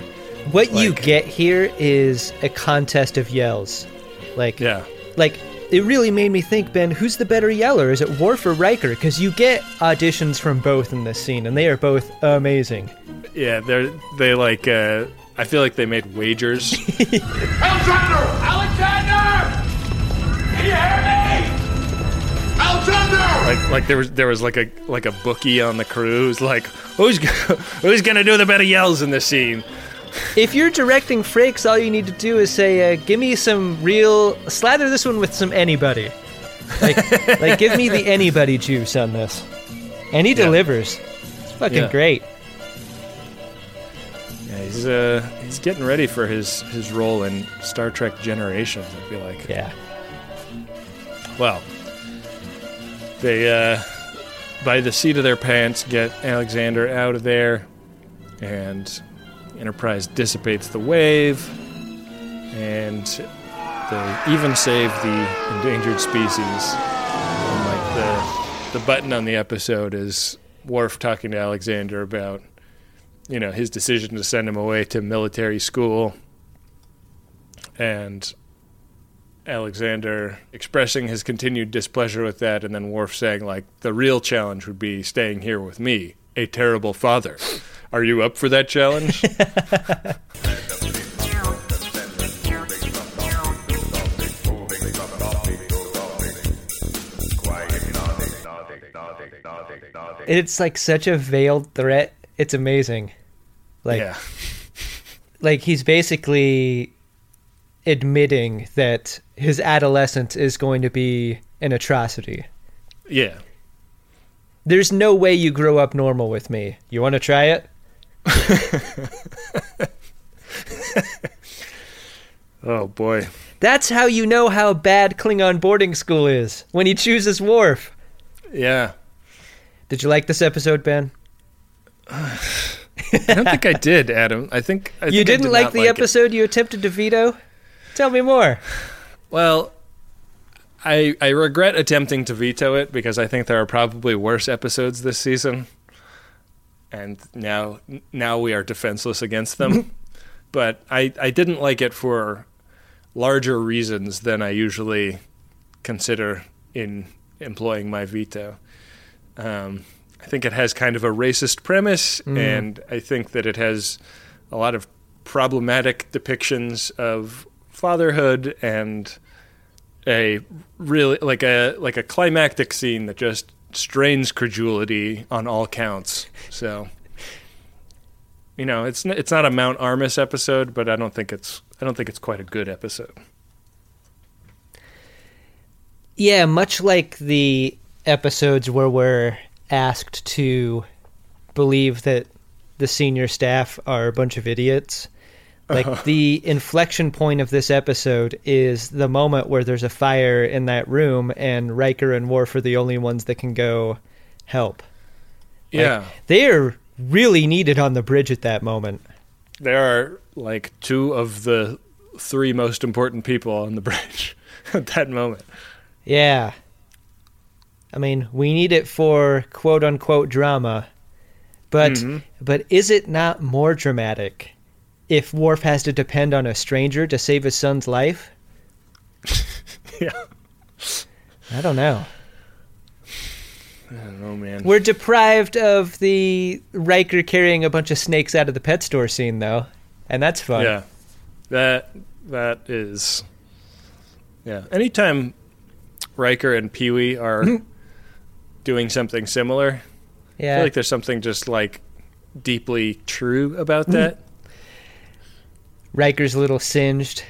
What you get here is a contest of yells. Like, yeah. like it really made me think, Ben, who's the better yeller? Is it Worf or Riker? Because you get auditions from both in this scene, and they are both amazing. Yeah, they're they like. Uh, I feel like they made wagers. Alexander! Alexander! Can you hear me? Like like there was there was like a like a bookie on the cruise. like who's who's gonna do the better yells in this scene. If you're directing Frakes, all you need to do is say, uh, "Give me some real slather this one with some anybody." Like, like give me the anybody juice on this, and he delivers. It's fucking Yeah. great. Yeah, he's uh he's getting ready for his his role in Star Trek Generations. I feel like. Yeah. Well, they uh by the seat of their pants get Alexander out of there, and Enterprise dissipates the wave, and they even save the endangered species. And like the the button on the episode is Worf talking to Alexander about you know his decision to send him away to military school, and Alexander expressing his continued displeasure with that, and then Worf saying like the real challenge would be staying here with me, a terrible father. Are you up for that challenge? It's like such a veiled threat. It's amazing. Like, yeah. like he's basically admitting that his adolescence is going to be an atrocity. Yeah. There's no way you grow up normal with me. You want to try it? Oh boy. That's how you know how bad Klingon boarding school is when he chooses Worf. Yeah. Did you like this episode, Ben? I don't think I did, Adam. I think I you think didn't did like the it. episode you attempted to veto? Tell me more. Well, I I regret attempting to veto it because I think there are probably worse episodes this season, and now now we are defenseless against them. but I I didn't like it for larger reasons than I usually consider in employing my veto. Um, I think it has kind of a racist premise, Mm. and I think that it has a lot of problematic depictions of fatherhood and a really like a like a climactic scene that just strains credulity on all counts. So, you know, it's it's not a Mount Armus episode, but I don't think it's I don't think it's quite a good episode. Yeah, much like the episodes where we're asked to believe that the senior staff are a bunch of idiots. Like Uh-huh. the inflection point of this episode is the moment where there's a fire in that room and Riker and Worf are the only ones that can go help. Like, Yeah. they are really needed on the bridge at that moment. There are like two of the three most important people on the bridge at that moment. Yeah. I mean, we need it for quote unquote drama. But Mhm. but is it not more dramatic if Worf has to depend on a stranger to save his son's life? yeah. I don't know. I don't know, man. We're deprived of the Riker carrying a bunch of snakes out of the pet store scene though. And that's fun. Yeah, that that is. Yeah, anytime Riker and Pee Wee are doing something similar, I Yeah. feel like there's something just like deeply true about that. Riker's a little singed.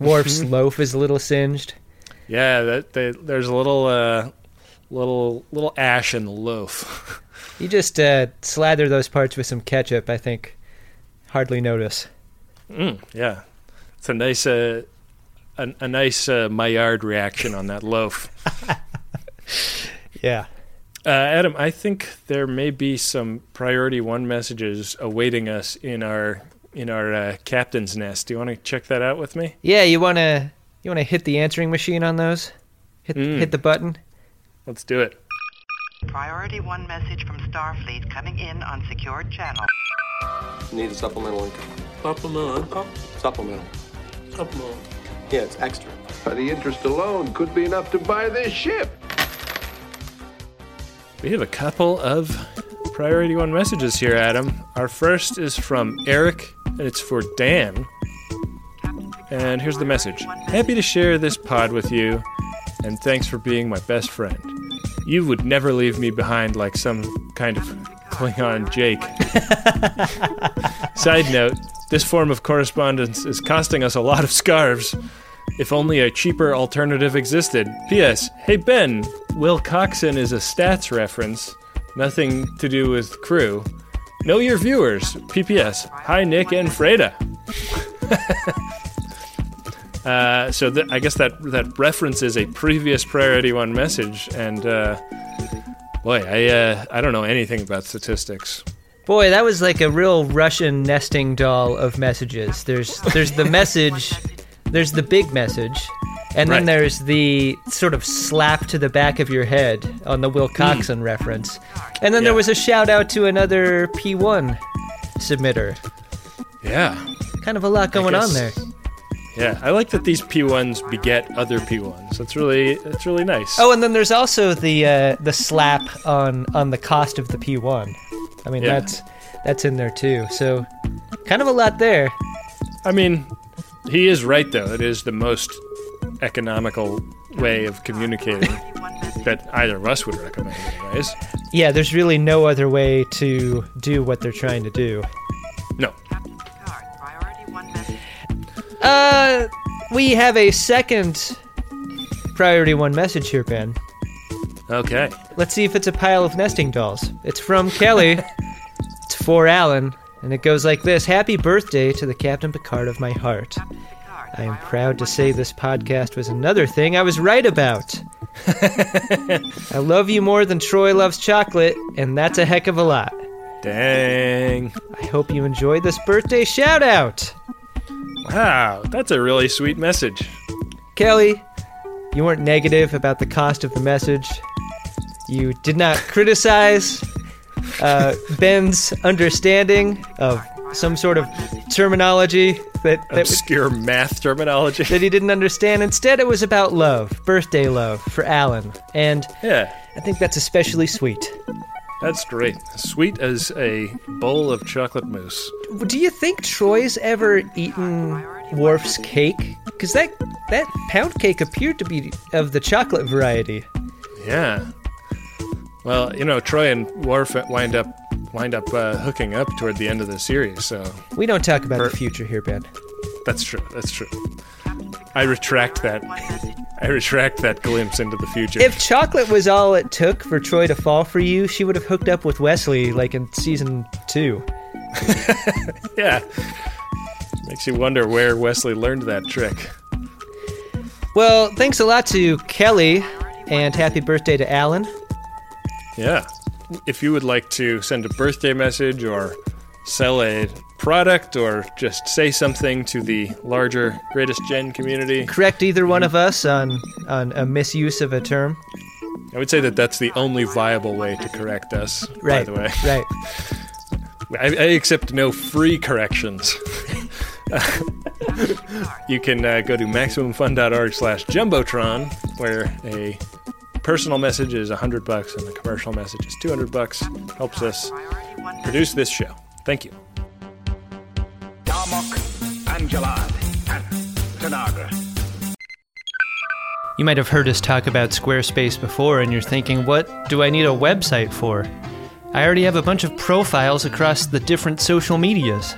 Worf's loaf is a little singed. Yeah, that they, there's a little uh, little little ash in the loaf. You just uh, slather those parts with some ketchup, I think. Hardly notice. mm, yeah, it's a nice uh, a, a nice uh, Maillard reaction on that loaf. Yeah. Uh, Adam, I think there may be some priority one messages awaiting us in our in our uh, captain's nest. Do you want to check that out with me? Yeah, you wanna you wanna hit the answering machine on those? Hit Mm. hit the button. Let's do it. Priority one message from Starfleet coming in on secured channel. Need a supplemental income. Supplemental income? Supplemental. Supplemental. Yeah, it's extra. But the interest alone could be enough to buy this ship. We have a couple of Priority One messages here, Adam. Our first is from Eric, and it's for Dan. And here's the message Happy to share this pod with you, and thanks for being my best friend. You would never leave me behind like some kind of Klingon Jake. Side note this form of correspondence is costing us a lot of scarves. If only a cheaper alternative existed. P.S. Hey Ben, Wilcoxon is a stats reference, nothing to do with crew. Know your viewers. P.P.S. Hi Nick and Freda. uh, so th- I guess that that references a previous Priority One message, and uh, boy, I uh, I don't know anything about statistics. Boy, that was like a real Russian nesting doll of messages. There's there's the message, there's the big message, and then Right. there's the sort of slap to the back of your head on the Wilcoxon reference. And then there was a shout out to another P1 submitter. Yeah. Kind of a lot going on there. Yeah, I like that these P1s beget other P1s. That's really that's really nice. Oh, and then there's also the uh, the slap on on the cost of the P1. I mean, Yeah. that's that's in there too. So, kind of a lot there. I mean, he is right though. It is the most economical way of communicating that either of us would recommend, anyways. Yeah, there's really no other way to do what they're trying to do. No. Uh, we have a second priority one message here, Ben. Okay. Let's see if it's a pile of nesting dolls. It's from Kelly. it's for Alan, and it goes like this Happy birthday to the Captain Picard of my heart. I am proud to say this podcast was another thing I was right about. I love you more than Troi loves chocolate, and that's a heck of a lot. Dang. I hope you enjoyed this birthday shout out. Wow, that's a really sweet message. Kelly, you weren't negative about the cost of the message. You did not criticize uh, Ben's understanding of some sort of terminology that, that Obscure math terminology. that he didn't understand. Instead, it was about love, birthday love for Alan, and Yeah, I think that's especially sweet. that's great. Sweet as a bowl of chocolate mousse. Do you think Troi's ever eaten Worf's cake? Because that that pound cake appeared to be of the chocolate variety. Yeah. Well, you know, Troi and Worf wind up wind up uh, hooking up toward the end of the series, so We don't talk about Per- the future here, Ben. that's true. That's true. I retract that. I retract that glimpse into the future. If chocolate was all it took for Troi to fall for you, she would have hooked up with Wesley like in season two. yeah. Makes you wonder where Wesley learned that trick. Well, thanks a lot to Kelly, and happy birthday to Alan. Yeah. If you would like to send a birthday message or sell a product or just say something to the larger Greatest Gen community, Correct either one of us on on a misuse of a term. I would say that that's the only viable way to correct us, Right. by the way. Right. I, I accept no free corrections. you can uh, go to maximumfun.org slash jumbotron, where a personal message is 100 bucks and the commercial message is 200 bucks. Helps us produce this show. Thank you. Darmok, Angelad, and Tanagra. You might have heard us talk about Squarespace before, and you're thinking, what do I need a website for? I already have a bunch of profiles across the different social medias.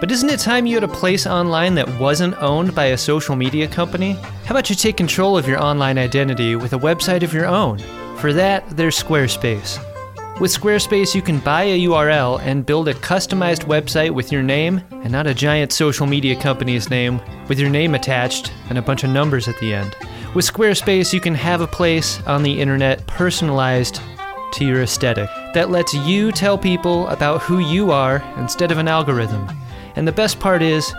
But isn't it time you had a place online that wasn't owned by a social media company? How about you take control of your online identity with a website of your own? For that, there's Squarespace. With Squarespace, you can buy a URL and build a customized website with your name and not a giant social media company's name with your name attached and a bunch of numbers at the end. With Squarespace, you can have a place on the internet personalized to your aesthetic that lets you tell people about who you are instead of an algorithm. And the best part is,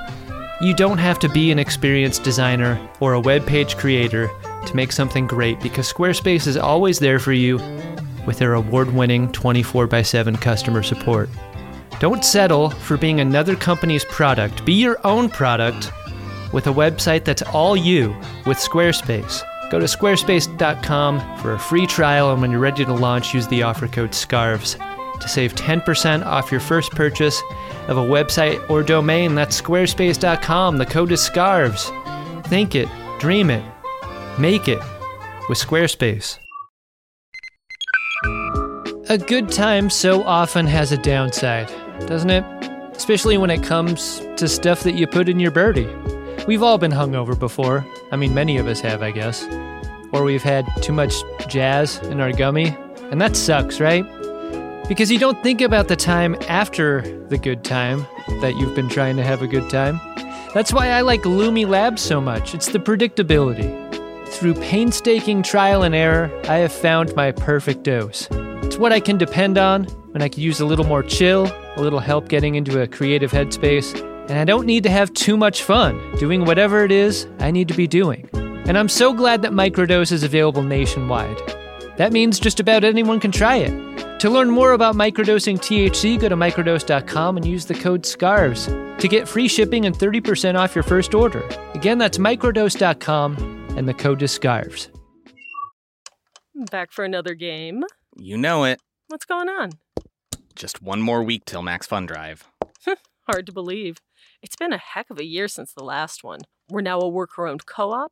you don't have to be an experienced designer or a web page creator to make something great because Squarespace is always there for you with their award winning 24 x 7 customer support. Don't settle for being another company's product. Be your own product with a website that's all you with Squarespace. Go to squarespace.com for a free trial, and when you're ready to launch, use the offer code SCARVES to save 10% off your first purchase of a website or domain. That's squarespace.com. The code is SCARVES. Think it, dream it, make it with Squarespace. A good time so often has a downside, doesn't it? Especially when it comes to stuff that you put in your birdie. We've all been hungover before. I mean, many of us have, I guess. Or we've had too much jazz in our gummy. And that sucks, right? Because you don't think about the time after the good time that you've been trying to have a good time. That's why I like Lumi Labs so much. It's the predictability. Through painstaking trial and error, I have found my perfect dose. It's what I can depend on when I could use a little more chill, a little help getting into a creative headspace, and I don't need to have too much fun doing whatever it is I need to be doing. And I'm so glad that Microdose is available nationwide. That means just about anyone can try it. To learn more about microdosing THC, go to microdose.com and use the code SCARVES to get free shipping and 30% off your first order. Again, that's microdose.com and the code is SCARVES. Back for another game. You know it. What's going on? Just one more week till Max Fun Drive. Hard to believe. It's been a heck of a year since the last one. We're now a worker owned co op.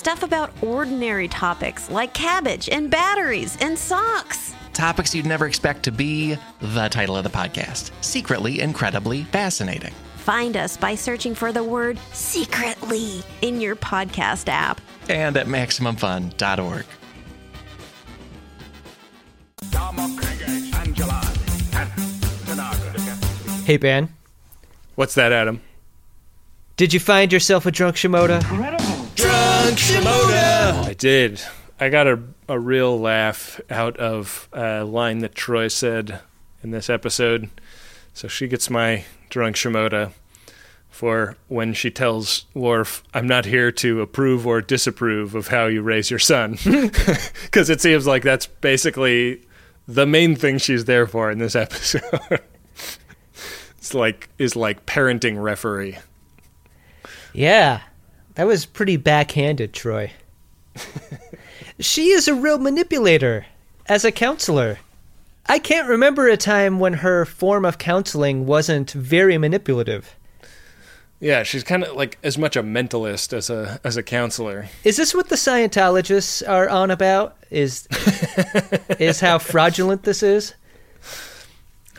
Stuff about ordinary topics like cabbage and batteries and socks. Topics you'd never expect to be the title of the podcast Secretly Incredibly Fascinating. Find us by searching for the word secretly in your podcast app and at MaximumFun.org. Hey, Ben. What's that, Adam? Did you find yourself a drunk Shimoda? Drunk Shimoda! I did. I got a, a real laugh out of a line that Troi said in this episode. So she gets my drunk Shimoda for when she tells Worf, I'm not here to approve or disapprove of how you raise your son. Because it seems like that's basically the main thing she's there for in this episode. it's like is like parenting referee. Yeah, that was pretty backhanded, Troi. she is a real manipulator as a counselor. I can't remember a time when her form of counseling wasn't very manipulative. Yeah, she's kind of like as much a mentalist as a as a counselor. Is this what the Scientologists are on about? Is is how fraudulent this is?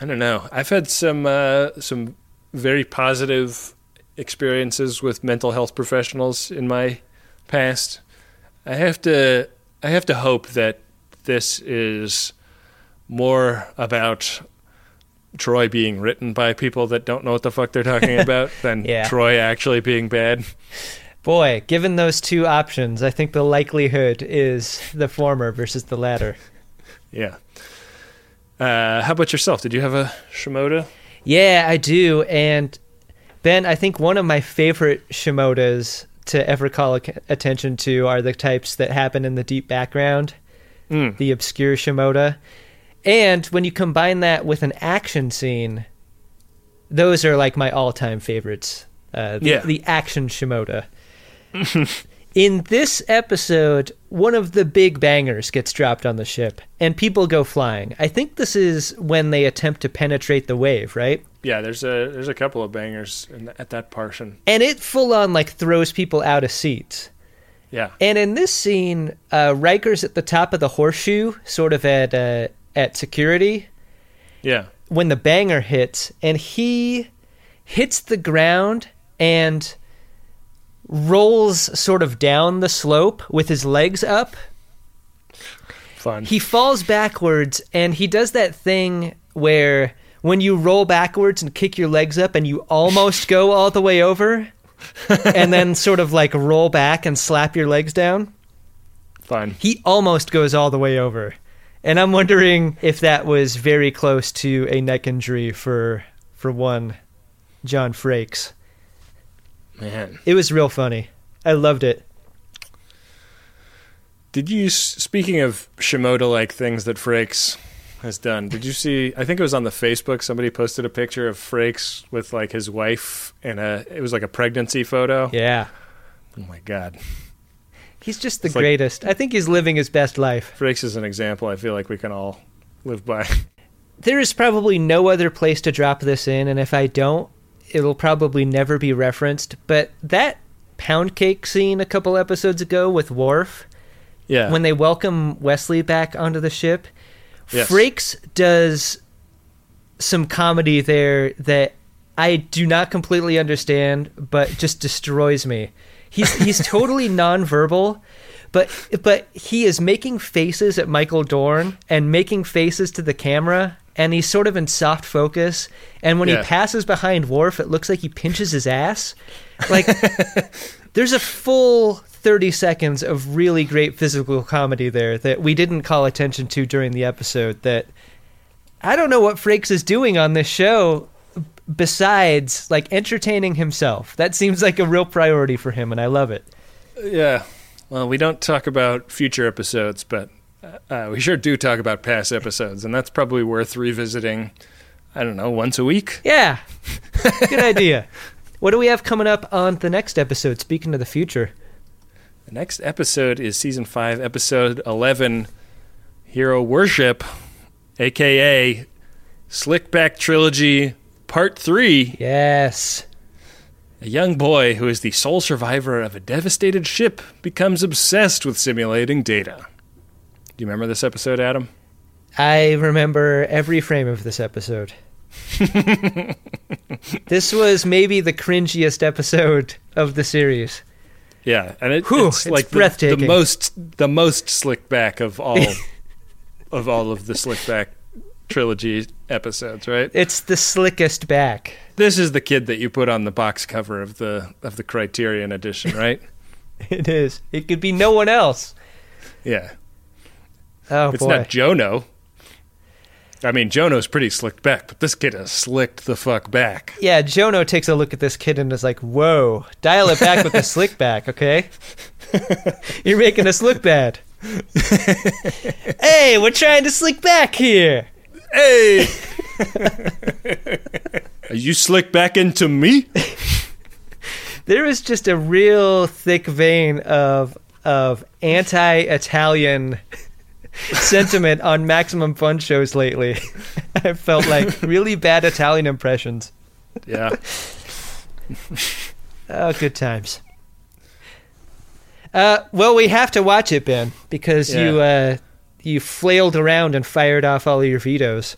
I don't know. I've had some uh, some very positive experiences with mental health professionals in my past. I have to I have to hope that this is more about Troi being written by people that don't know what the fuck they're talking about than Yeah. Troi actually being bad. Boy, given those two options, I think the likelihood is the former versus the latter. Yeah. Uh, how about yourself? Did you have a Shimoda? Yeah, I do. And Ben, I think one of my favorite Shimodas to ever call attention to are the types that happen in the deep background, Mm. the obscure Shimoda. And when you combine that with an action scene, those are like my all-time favorites. Uh, the, Yeah. the action Shimoda. In this episode, one of the big bangers gets dropped on the ship, and people go flying. I think this is when they attempt to penetrate the wave, right? Yeah, there's a there's a couple of bangers in, at that portion. and it full on like throws people out of seats Yeah. And in this scene, uh, Riker's at the top of the horseshoe, sort of at uh, at security, Yeah. when the banger hits, and he hits the ground and rolls sort of down the slope with his legs up. Fun. He falls backwards, and he does that thing where when you roll backwards and kick your legs up, and you almost go all the way over, and then sort of like roll back and slap your legs down. Fun. He almost goes all the way over. And I'm wondering if that was very close to a neck injury for for one John Frakes. Man. It was real funny. I loved it. Did you, speaking of Shimoda like things that Frakes has done, did you see? I think it was on the Facebook. Somebody posted a picture of Frakes with like his wife and a, it was like a pregnancy photo. Yeah. Oh my God. He's just the It's like- greatest. I think he's living his best life. Frakes is an example I feel like we can all live by. There is probably no other place to drop this in, and if I don't, it'll probably never be referenced. But that pound cake scene a couple episodes ago with Worf, Yeah. when they welcome Wesley back onto the ship, Yes. Frakes does some comedy there that I do not completely understand, but just destroys me. He's he's totally nonverbal, but but he is making faces at Michael Dorn and making faces to the camera, and he's sort of in soft focus. And when Yeah. he passes behind Worf, it looks like he pinches his ass. Like there's a full 30 seconds of really great physical comedy there that we didn't call attention to during the episode that I don't know what Frakes is doing on this show besides like entertaining himself. That seems like a real priority for him and I love it. yeah. Well, we don't talk about future episodes, but uh, we sure do talk about past episodes, and that's probably worth revisiting. I don't know, once a week. Yeah. Good idea. What do we have coming up on the next episode speaking of the future? The next episode is season five, episode eleven, Hero Worship, aka Slickback Trilogy Part Three. Yes. A young boy who is the sole survivor of a devastated ship becomes obsessed with simulating data. Do you remember this episode, Adam? I remember every frame of this episode. this was maybe the cringiest episode of the series. Yeah, and it, Whew, it's it's like the, the most the most slick back of all of all of the slick back trilogy episodes, right? It's the slickest back. This is the kid that you put on the box cover of the of the Criterion edition, right? It is. It could be no one else. yeah. Oh it's boy. not Jono. I mean, Jono's pretty slicked back, but this kid has slicked the fuck back. yeah, Jono takes a look at this kid and is like, "Whoa, dial it back with the slick back, okay? You're making us look bad." hey, we're trying to slick back here. Hey, Are you slick back into me? There is just a real thick vein of of anti-Italian sentiment on Maximum Fun shows lately. I felt like really bad Italian impressions. Yeah. Oh, good times. Uh, well, we have to watch it, Ben, because you uh, you flailed around and fired off all of your vetoes.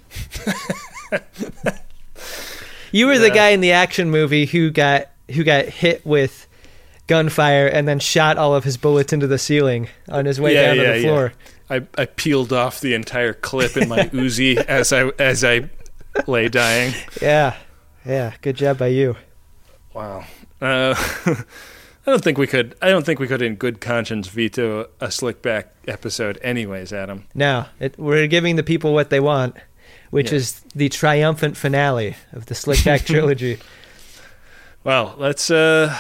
you were the guy in the action movie who got who got hit with gunfire and then shot all of his bullets into the ceiling on his way down to the floor. I, I peeled off the entire clip in my Uzi as I as I lay dying. Yeah, yeah. Good job by you. Wow. Uh, I don't think we could. I don't think we could, in good conscience, veto a slickback episode. Anyways, Adam. No, it, we're giving the people what they want, which Yeah. is the triumphant finale of the Slickback trilogy. Well, let's uh,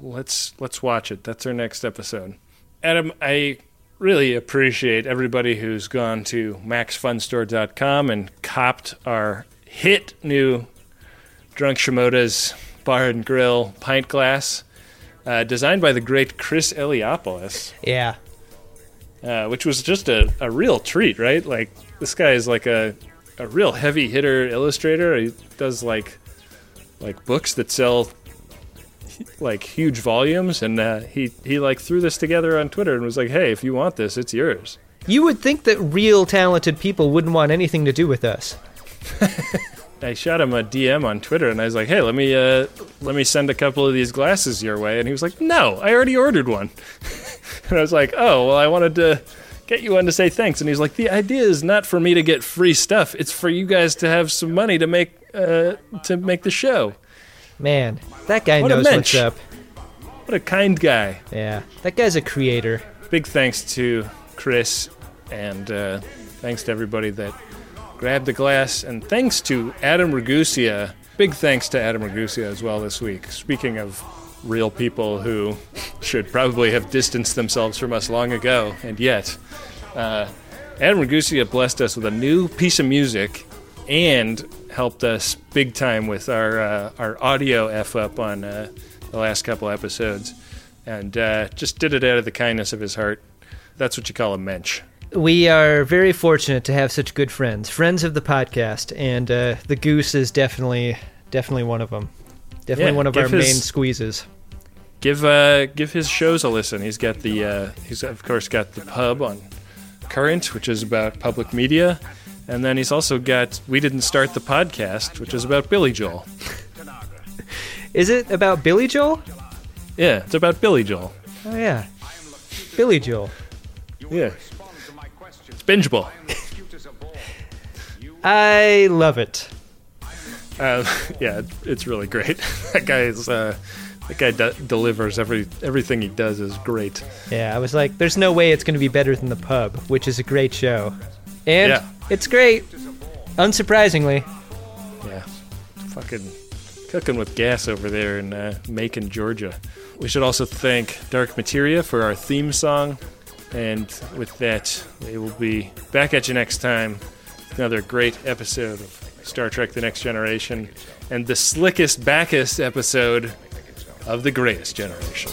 let's let's watch it. That's our next episode. Adam, I really appreciate everybody who's gone to maxfunstore.com and copped our hit new Drunk Shimoda's Bar and Grill pint glass, uh, designed by the great Chris Eliopoulos. Yeah. uh, which was just a, a real treat, right? Like this guy is like a a real heavy hitter illustrator. He does like like books that sell like huge volumes, and uh, he he like threw this together on Twitter and was like, "Hey, if you want this, it's yours." You would think that real talented people wouldn't want anything to do with us. I shot him a DM on Twitter, and I was like, "Hey, let me uh, let me send a couple of these glasses your way," and he was like, "No, I already ordered one." and I was like, "Oh, well, I wanted to." Get you one to say thanks, and he's like, "The idea is not for me to get free stuff; it's for you guys to have some money to make uh, to make the show." Man, that guy What knows what's up. What a kind guy. Yeah, that guy's a creator. Big thanks to Chris, and uh, thanks to everybody that grabbed the glass, and thanks to Adam Ragusea. Big thanks to Adam Ragusea as well this week. Speaking of real people who should probably have distanced themselves from us long ago, and yet, uh, Adam Ragusea blessed us with a new piece of music and helped us big time with our uh, our audio f up on uh, the last couple episodes, and uh, just did it out of the kindness of his heart. That's what you call a mensch. We are very fortunate to have such good friends, friends of the podcast, and uh, the goose is definitely definitely one of them. Definitely Yeah, one of our his- main squeezes. Give uh, give his shows a listen. He's got the uh, he's of course got the pub on Current, which is about public media, and then he's also got We Didn't Start the Podcast, which is about Billy Joel. Is it about Billy Joel? Yeah, it's about Billy Joel. Oh yeah, Billy Joel. Yeah, it's bingeable. I love it. Uh, yeah, it's really great. that guy is uh, that guy de- delivers every everything he does is great. Yeah, I was like, there's no way it's going to be better than the pub, which is a great show, and Yeah. it's great. Unsurprisingly, Yeah, fucking cooking with gas over there in uh, Macon, Georgia. We should also thank Dark Materia for our theme song. And with that, we will be back at you next time. Another great episode of Star Trek The Next Generation and the slickest, backest episode of The Greatest Generation.